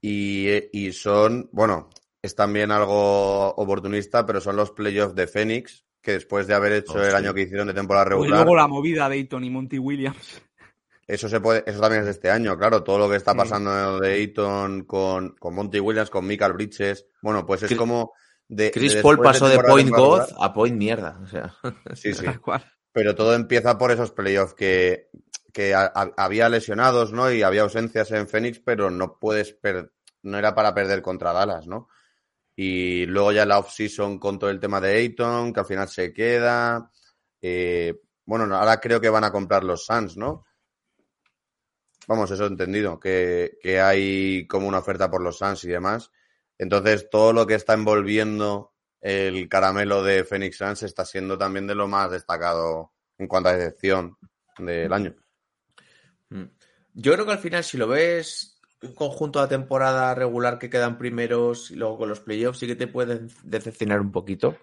y, y son, bueno, es también algo oportunista, pero son los playoffs de Phoenix, que después de haber hecho el año que hicieron de temporada Y regular, Pues luego la movida de Ayton y Monty Williams. eso se puede, eso también es de este año, claro, todo lo que está Sí. pasando de Ayton con, con Monty Williams, con Michael Bridges, bueno, pues es Chris- como de, Chris de Paul pasó de temporada point god a point mierda. O sea, Sí, sí. Pero todo empieza por esos playoffs que, que ha- había lesionados, ¿no? Y había ausencias en Phoenix, pero no puedes per- no era para perder contra Dallas, ¿no? Y luego ya la off-season con todo el tema de Ayton, que al final se queda. Eh, bueno, ahora creo que van a comprar los Suns, ¿no? Vamos, eso he entendido, que, que hay como una oferta por los Suns y demás. Entonces, todo lo que está envolviendo el caramelo de Phoenix Suns está siendo también de lo más destacado en cuanto a decepción del año. Mm. Yo creo que al final, si lo ves un conjunto de temporada regular que quedan primeros y luego con los playoffs, sí que te pueden decepcionar un poquito.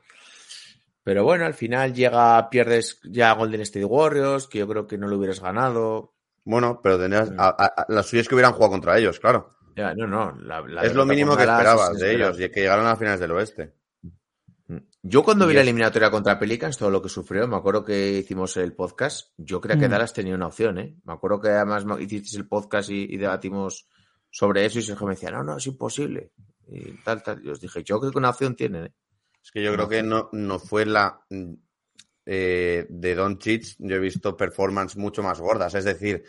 Pero bueno, al final llega, pierdes ya a Golden State Warriors, que yo creo que no lo hubieras ganado. Bueno, pero tendrías, Mm. a, a- a- las suyas que hubieran jugado contra ellos, claro. Ya, no, no. la- la es lo mínimo que esperabas es de ellos, y que llegaron a las finales del oeste. Yo cuando vi la eliminatoria contra Pelicans, todo lo que sufrió, me acuerdo que hicimos el podcast, yo creía que Mm. Dallas tenía una opción, ¿eh? Me acuerdo que además hicisteis el podcast y, y debatimos sobre eso y Sergio me decía, no, no, es imposible. Y tal, tal. Y os dije, yo creo que una opción tienen, ¿eh? Es que yo creo que no, no fue la mm, eh, de Doncic, yo he visto performance mucho más gordas. Es decir,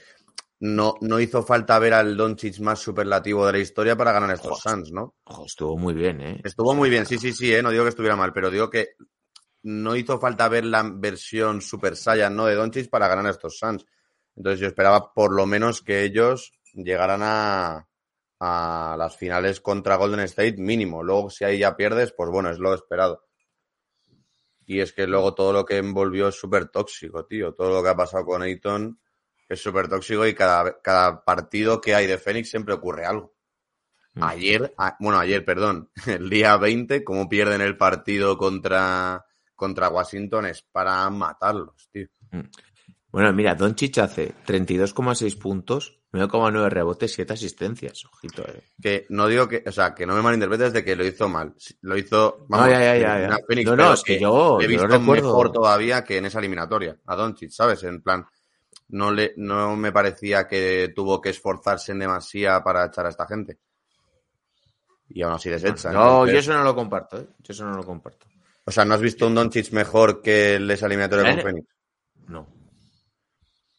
no, no hizo falta ver al Doncic más superlativo de la historia para ganar estos Joder. Suns, ¿no? Ojo, estuvo muy bien, ¿eh? Estuvo muy bien, sí, sí, sí, ¿eh? no digo que estuviera mal, pero digo que no hizo falta ver la versión Super Saiyan ¿no? de Doncic para ganar estos Suns. Entonces yo esperaba por lo menos que ellos llegaran a, a las finales contra Golden State mínimo. Luego si ahí ya pierdes, pues bueno, es lo esperado. Y es que luego todo lo que envolvió es súper tóxico, tío. Todo lo que ha pasado con Ayton es súper tóxico y cada, cada partido que hay de Fénix siempre ocurre algo. Mm. Ayer, a- bueno, ayer, perdón, el día 20, como pierden el partido contra, contra Washington es para matarlos, tío. Bueno, mira, Doncic hace 32,6 puntos, 9,9 rebotes, 7 asistencias. Ojito, ¿eh? Que no digo que, o sea, que no me malinterpretes de que lo hizo mal. Lo hizo, No, ya, ya, ya, ya. una Phoenix, No, no, es que yo- he yo lo visto mejor todavía que en esa eliminatoria, a Doncic, ¿sabes? En plan, no le, no me parecía que tuvo que esforzarse en demasía para echar a esta gente. Y aún así desecha. No, entonces- yo eso no lo comparto, ¿eh? Yo eso no lo comparto. O sea, ¿no has visto un Doncic mejor que el esa eliminatoria ¿Eh? con Phoenix? No.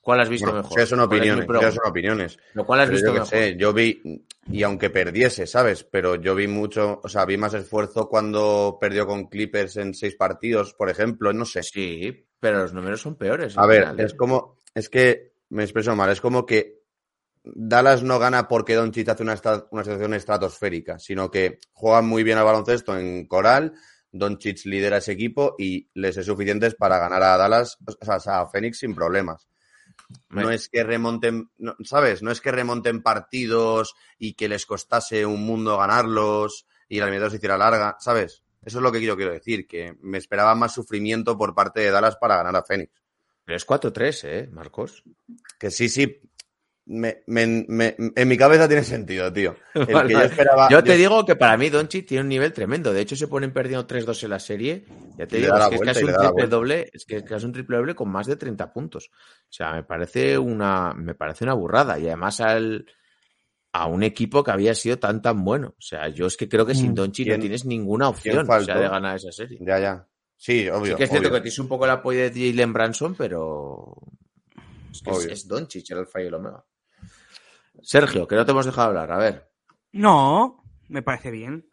¿Cuál has visto Bueno, mejor? eso son ¿Cuál es opiniones, pregunta? eso son opiniones. ¿Pero ¿Cuál has Pero visto yo mejor? sé, yo vi, y aunque perdiese, ¿sabes? Pero yo vi mucho, o sea, vi más esfuerzo cuando perdió con Clippers en seis partidos, por ejemplo, no sé. Sí, pero los números son peores. A ver, final, ¿eh? es como, es que me expreso mal, es como que Dallas no gana porque Doncic hace una, una situación estratosférica, sino que juegan muy bien al baloncesto en coral, Doncic lidera ese equipo y les es suficientes para ganar a Dallas, o sea, a Phoenix sin problemas. No es que remonten, no- ¿sabes? No es que remonten partidos y que les costase un mundo ganarlos y la eliminatoria se hiciera larga, ¿sabes? Eso es lo que yo quiero decir, que me esperaba más sufrimiento por parte de Dallas para ganar a Phoenix. Pero es 4-3, ¿eh, Marcos? Que sí, sí. Me, me- me- en mi cabeza tiene sentido, tío. El Vale, que yo vale. esperaba. Yo te digo que para mí Doncic tiene un nivel tremendo. De hecho, se ponen perdiendo 3-2 en la serie. Ya te Y digo, es que casi un triple doble, es que es un triple doble con más de 30 puntos. O sea, me parece una, me parece una burrada. Y además al, a un equipo que había sido tan tan bueno. O sea, yo es que creo que sin Mm. Doncic no ¿Quién- tienes ninguna opción o sea, de ganar esa serie. Ya, ya. Sí, obvio. Sí que es cierto obvio. que tienes un poco el apoyo de Jalen Branson, pero es que es, Obvio. es Doncic el alfa y el omega. Sergio, que no te hemos dejado hablar. A ver. No, me parece bien.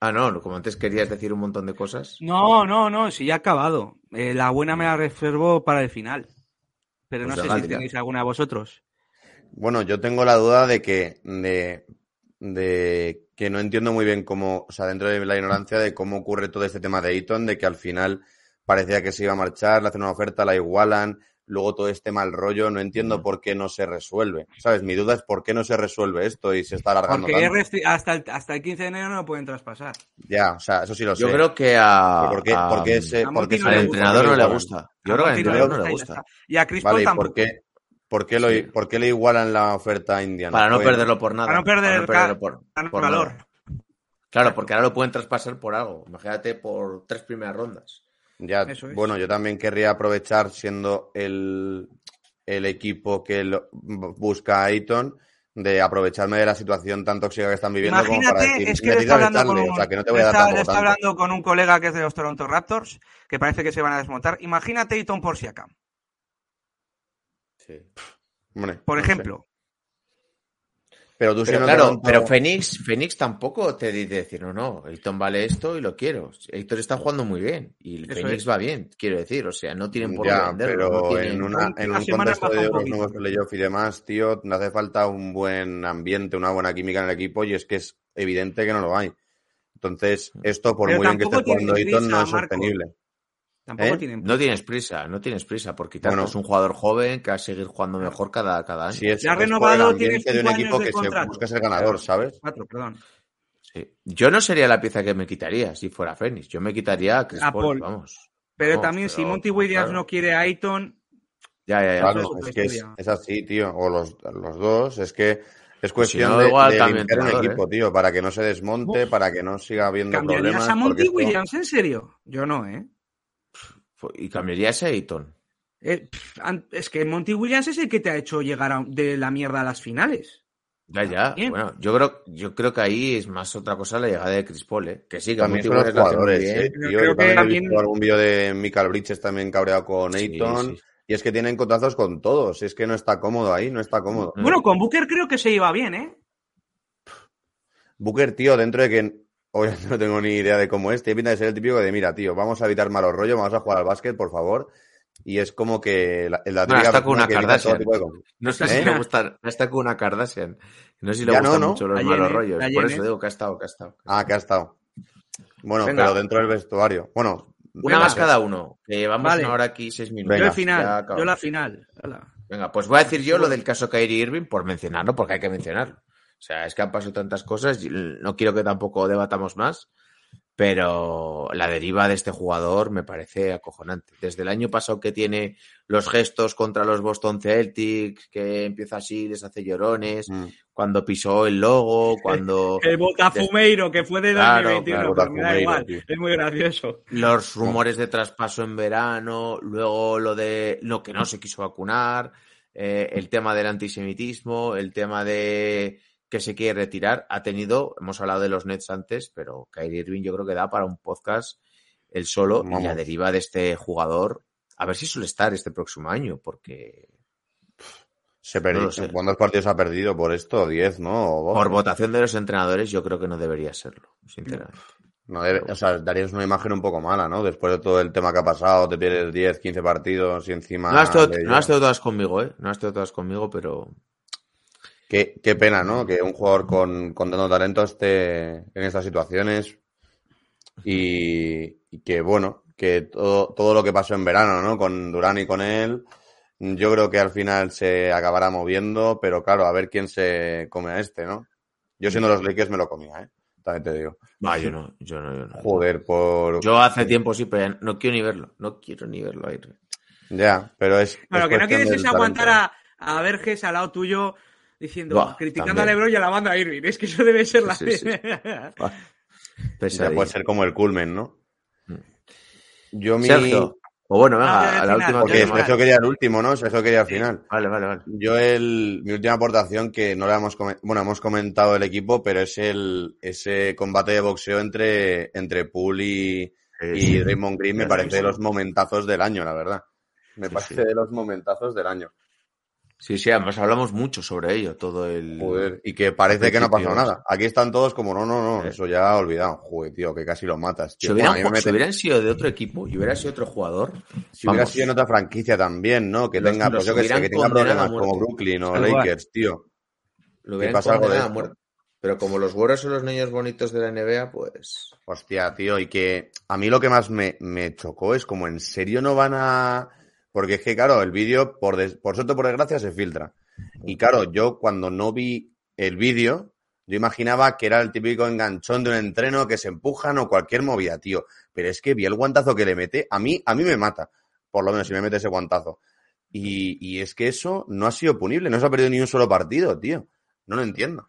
Ah, no, como antes querías decir un montón de cosas. No, no, no, si ya ha acabado. Eh, la buena me la reservo para el final. Pero Pues no sé si tenéis alguna vosotros. Bueno, yo tengo la duda de que. De, de que no entiendo muy bien cómo. O sea, dentro de la ignorancia de cómo ocurre todo este tema de Eaton, de que al final parecía que se iba a marchar, le hacen una oferta, la igualan, luego todo este mal rollo, no entiendo por qué no se resuelve. ¿Sabes? Mi duda es por qué no se resuelve esto y se está alargando Porque hasta, el, hasta el 15 de enero no lo pueden traspasar. Ya, o sea, eso sí lo sé. Yo creo que a, ¿Por qué, a- por qué se, a por Monty qué no al entrenador no le gusta. Yo creo que al entrenador no le gusta y a Chris Vale, Paul ¿y tampoco. por qué, por, qué lo, Sí. por qué le igualan la oferta a Indiana? Para no Pues, perderlo por nada. Para no perder perderlo ca- por, valor. nada. Claro, porque ahora lo pueden traspasar por algo. Imagínate por tres primeras rondas. Ya, Eso es. bueno, yo también querría aprovechar siendo el, el equipo que lo- busca a Ayton de aprovecharme de la situación tan tóxica que están viviendo como para Imagínate, decir, es que le está, necesitas hablando con echarle, un, o sea, que no te voy a dar está- está hablando con un colega que es de los Toronto Raptors, que parece que se van a desmontar. Imagínate Eaton por Hombre, por no sé. ejemplo. Pero tú Pero siendo claro, pero Phoenix, Phoenix tampoco te dice decir, no, no, Ayton vale esto y lo quiero. Ayton está jugando muy bien y el Eso Phoenix es. va bien, quiero decir. O sea, no tienen por qué venderlo. pero no tienen- en, una, en Una un contexto de euros poquito. nuevos playoff y demás, tío, me hace falta un buen ambiente, una buena química en el equipo y es que es evidente que no lo hay. Entonces, esto, por Pero muy bien que esté jugando Ayton, no es Marco. sostenible. Tampoco ¿Eh? tienen. No tienes prisa, no tienes prisa por quitarte. Bueno. es un jugador joven que va a seguir jugando mejor cada, cada año. Si es, Ya es renovado, tiene de un equipo de que se busca ser ganador, ¿sabes? Cuatro, perdón. Sí. Yo no sería la pieza que me quitaría si fuera Phoenix. Yo me quitaría a Chris A Paul, Paul. vamos. Pero Vamos, también, si Monty Williams claro. no quiere a Ayton, Ya, ya, ya. Claro, es que es, así, tío. O los, los dos, es que es Pues si cuestión no, de, igual de limpiar un equipo, tío, para que no se desmonte, para que no siga habiendo ¿cambiarías problemas. a Monty porque esto- Williams? ¿En serio? Yo no, ¿eh? Y cambiaría ese Ayton. Eh, Es que Monty Williams es el que te ha hecho llegar a- de la mierda a las finales. Ya, ya. Bien. Bueno, yo creo, yo creo que ahí es más otra cosa la llegada de Chris Paul, ¿eh? Que sí, que También Monty son los jugadores, bien. eh, tío. creo Yo que también he visto algún vídeo de Michael Bridges también cabreado con Ayton. sí. Y es que tienen contazos con todos. Es que no está cómodo ahí, no está cómodo. Mm. Bueno, con Booker creo que se iba bien, ¿eh? Booker, tío, dentro de que obviamente no tengo ni idea de cómo es, tiene pinta de ser el típico de, mira, tío, vamos a evitar malos rollos, vamos a jugar al básquet, por favor. Y es como que la, la Bueno, típica está con persona una Kardashian. tipo de cosas. No sé ¿Eh? si le gusta, está con una Kardashian. No sé si le Ya gustan no, ¿no? mucho los La malos rollos. la Por eso digo que ha estado, que ha estado. Ah, que ha estado. Bueno, Venga. pero dentro del vestuario. Bueno, Una Venga. más cada uno, que llevamos Vale. una hora aquí seis minutos. yo Venga, el final, ya yo la final. Hala. Venga, pues voy a decir yo lo del caso Kyrie Irving por mencionarlo, porque hay que mencionarlo. O sea, es que han pasado tantas cosas, no quiero que tampoco debatamos más, pero la deriva de este jugador me parece acojonante. Desde el año pasado que tiene los gestos contra los Boston Celtics, que empieza así, les hace llorones, mm, cuando pisó el logo, cuando El Botafumeiro, que fue de Claro, 2021, claro, me da igual. tío. Es muy gracioso. los rumores de traspaso en verano, luego lo de lo que no se quiso vacunar, eh, el tema del antisemitismo, el tema de que se quiere retirar, ha tenido, hemos hablado de los Nets antes, pero Kyrie Irving yo creo que da para un podcast el solo y la deriva de este jugador a ver si suele estar este próximo año, porque Se perdió. ¿Cuántos partidos ha perdido por esto? ¿10, no? ¿O por 12? votación de los entrenadores yo creo que no debería serlo, sinceramente. No debe- o sea, darías una imagen un poco mala, ¿no? Después de todo el tema que ha pasado, te pierdes 10, 15 partidos y encima... No has de no has todas conmigo, ¿eh? No has estado todas conmigo, pero Qué, qué pena, ¿no? Que un jugador con, con tanto talento esté en estas situaciones y, y que, bueno, que todo, todo lo que pasó en verano, ¿no? Con Durán y con él, yo creo que al final se acabará moviendo, pero claro, a ver quién se come a este, ¿no? Yo siendo los Lakers me lo comía, ¿eh? También te digo. va, yo no, yo no, yo no. Joder, por... Yo hace tiempo sí, pero ya no quiero ni verlo, no quiero ni verlo ahí. Ya, pero es... Bueno, es que no quieres es aguantar a, a Verges al lado tuyo diciendo, Buah, criticando también. a Lebron y a Irving. Es que eso debe ser la... Sí. Ya puede ser como el culmen, ¿no? Mm. Yo mi... Sergio, o bueno, venga, Ah, a la última Porque. Sergio quería el último, ¿no? Sergio quería el final. Vale, vale, vale. Yo el, mi última aportación, que no la hemos bueno, hemos comentado el equipo, pero es el, ese combate de boxeo entre, entre Poole y, y Raymond Green me parece de los momentazos del año, la verdad. Me Sí, parece sí. de los momentazos del año. Sí, sí, además hablamos mucho sobre ello, todo el... Joder, y que parece que no ha pasado nada. Aquí están todos como, no, no, no, Sí. eso ya olvidado. Joder, tío, que casi lo matas. Si Tío. hubieran, Bueno, a mí me si hubieran sido de otro equipo y hubiera sido otro jugador, si hubiera sido en otra franquicia también, ¿no? Que Los- tenga, los pues yo que sé, que tenga problemas como. Brooklyn o. Lakers, tío. lo hubieran pasa algo de a muerte. Pero como los güeros son los niños bonitos de la NBA, pues... Hostia, tío, y que a mí lo que más me, me chocó es como en serio no van a... Porque es que, claro, el vídeo, por, des- por suerte por desgracia, se filtra. Y claro, yo cuando no vi el vídeo, yo imaginaba que era el típico enganchón de un entreno que se empujan o cualquier movida, tío. Pero es que vi el guantazo que le mete, a mí, a mí me mata. Por lo menos si me mete ese guantazo. Y, y es que eso no ha sido punible, no se ha perdido ni un solo partido, tío. No lo entiendo.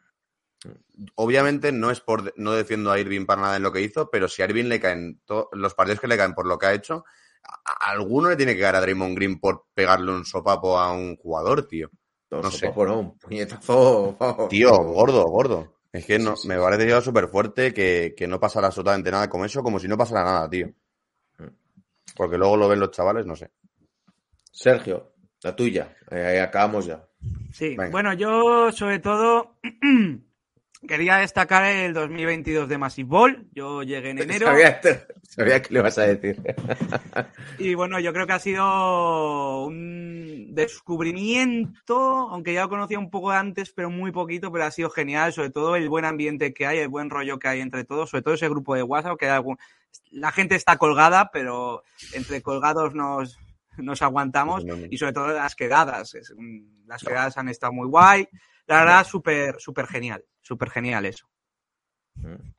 Obviamente no es por no defiendo a Irving para nada en lo que hizo, pero si a Irving le caen los partidos que le caen por lo que ha hecho, a, alguno le tiene que caer a Draymond Green por pegarle un sopapo a un jugador, tío. No, No sé. sopapo, no, un puñetazo. Tío, gordo, gordo. Es que no, Sí, sí, me parece ya súper fuerte que, que no pasara absolutamente nada como eso, como si no pasara nada, tío. Porque luego lo ven los chavales, no sé. Sergio, la tuya. Eh, acabamos ya. Sí, Venga. bueno, yo sobre todo quería destacar el 2022 de Massive Ball. Yo llegué en enero Sabía, sabía que le vas a decir. y bueno, yo creo que ha sido un descubrimiento, aunque ya lo conocía un poco antes, pero muy poquito, pero ha sido genial, sobre todo el buen ambiente que hay, el buen rollo que hay entre todos, sobre todo ese grupo de WhatsApp, que hay algún... la gente está colgada, pero entre colgados nos, nos aguantamos y sobre todo las quedadas. Las quedadas han estado muy guay. La verdad, súper, súper genial. Súper genial eso.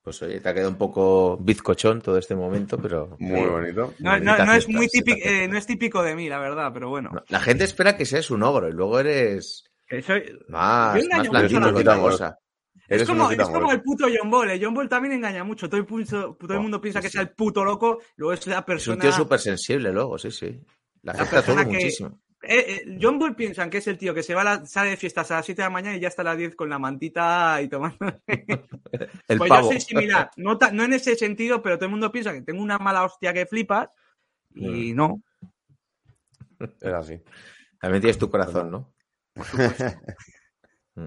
Pues oye, te ha quedado un poco bizcochón todo este momento, pero... Muy bonito. No, no- Bonita no es muy típico, eh, no es típico de mí, la verdad, pero bueno. No, La gente espera que seas un ogro y luego eres Que soy- más, Yo más que otra cosa. Es como, es como el puto John Ball. John Ball también engaña mucho. Todo el, puto- todo el Oh, mundo piensa sí, que sí. es el puto loco, luego es la Es un persona. tío súper sensible luego, sí, sí. La La gente persona que- muchísimo. Eh, eh, John Ball piensan que es el tío que se va a la- sale de fiestas a las 7 de la mañana y ya está a las 10 con la mantita y tomando. El pues pavo. yo soy similar. No, no en ese sentido, pero todo el mundo piensa que tengo una mala hostia que flipas. Y no. Es así. También tienes tu corazón, ¿no? Mm.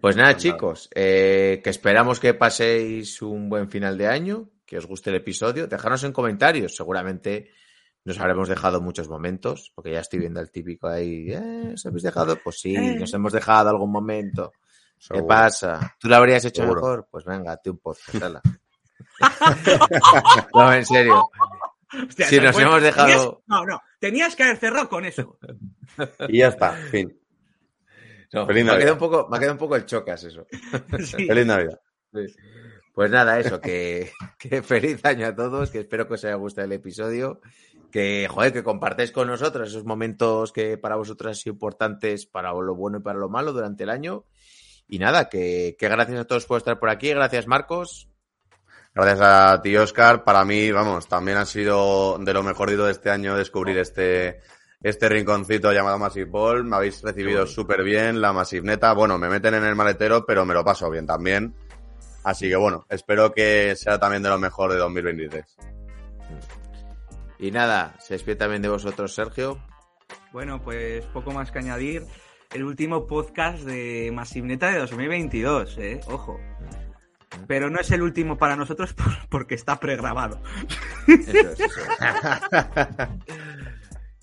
Pues nada, chicos, eh, que esperamos que paséis un buen final de año, que os guste el episodio. Dejadnos en comentarios, seguramente nos habremos dejado muchos momentos, porque ya estoy viendo al típico ahí, eh, ¿os habéis dejado? Pues sí, Eh. nos hemos dejado algún momento. ¿Qué pasa? ¿Tú lo habrías hecho Seguro. mejor? Pues venga, hazte un podcast, hala. no, en serio. Hostia, Si nos hemos dejado- tenías- No, no. Tenías que haber cerrado con eso. Y ya está, fin. No, Feliz me, ha quedado un poco, me ha quedado un poco el chocas eso. Sí. Feliz Navidad. Sí. Pues nada, eso, que, que feliz año a todos, que espero que os haya gustado el episodio, que, joder, que compartáis con nosotros esos momentos que para vosotros han sido importantes para lo bueno y para lo malo durante el año. Y nada, que, que gracias a todos por estar por aquí, gracias Marcos. Gracias a ti, Oscar. Para mí, vamos, también ha sido de lo mejor de este año descubrir este, este rinconcito llamado Massive Ball. Me habéis recibido súper bien, la Massive Neta. Bueno, me meten en el maletero, pero me lo paso bien también. Así que bueno, espero que sea también de lo mejor de 2023. Y nada, se despide también de vosotros, Sergio. Bueno, pues poco más que añadir. El último podcast de Masivneta de 2022, ¿eh? Ojo. Pero no es el último para nosotros por- porque está pregrabado. Eso es, eso es.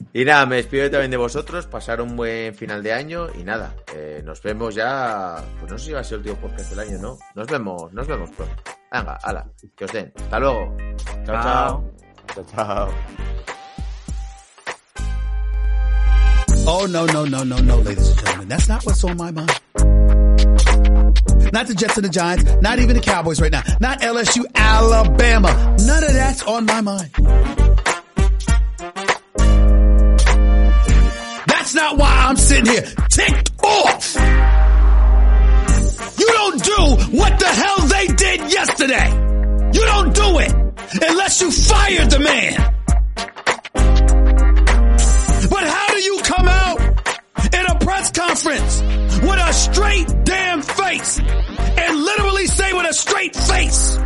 y nada, me despido también de vosotros, pasar un buen final de año y nada, eh, nos vemos ya, pues no sé si va a ser el último podcast del año, ¿no? Nos vemos, nos vemos pronto. Venga, ala, que os den. Hasta luego. chao. chao. Chao, chao. Oh, no, no, no, no, no, ladies and gentlemen. That's not what's on my mind. Not the Jets and the Giants, not even the Cowboys right now, not LSU, Alabama. None of that's on my mind. That's not why I'm sitting here ticked off. You don't do what the hell they did yesterday. You don't do it unless you fired the man. But how do you come out in a press conference with a straight damn face and literally say with a straight face,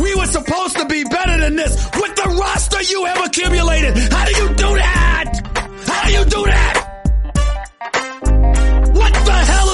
we were supposed to be better than this with the roster you have accumulated. How do you do that? How do you do that? What the hell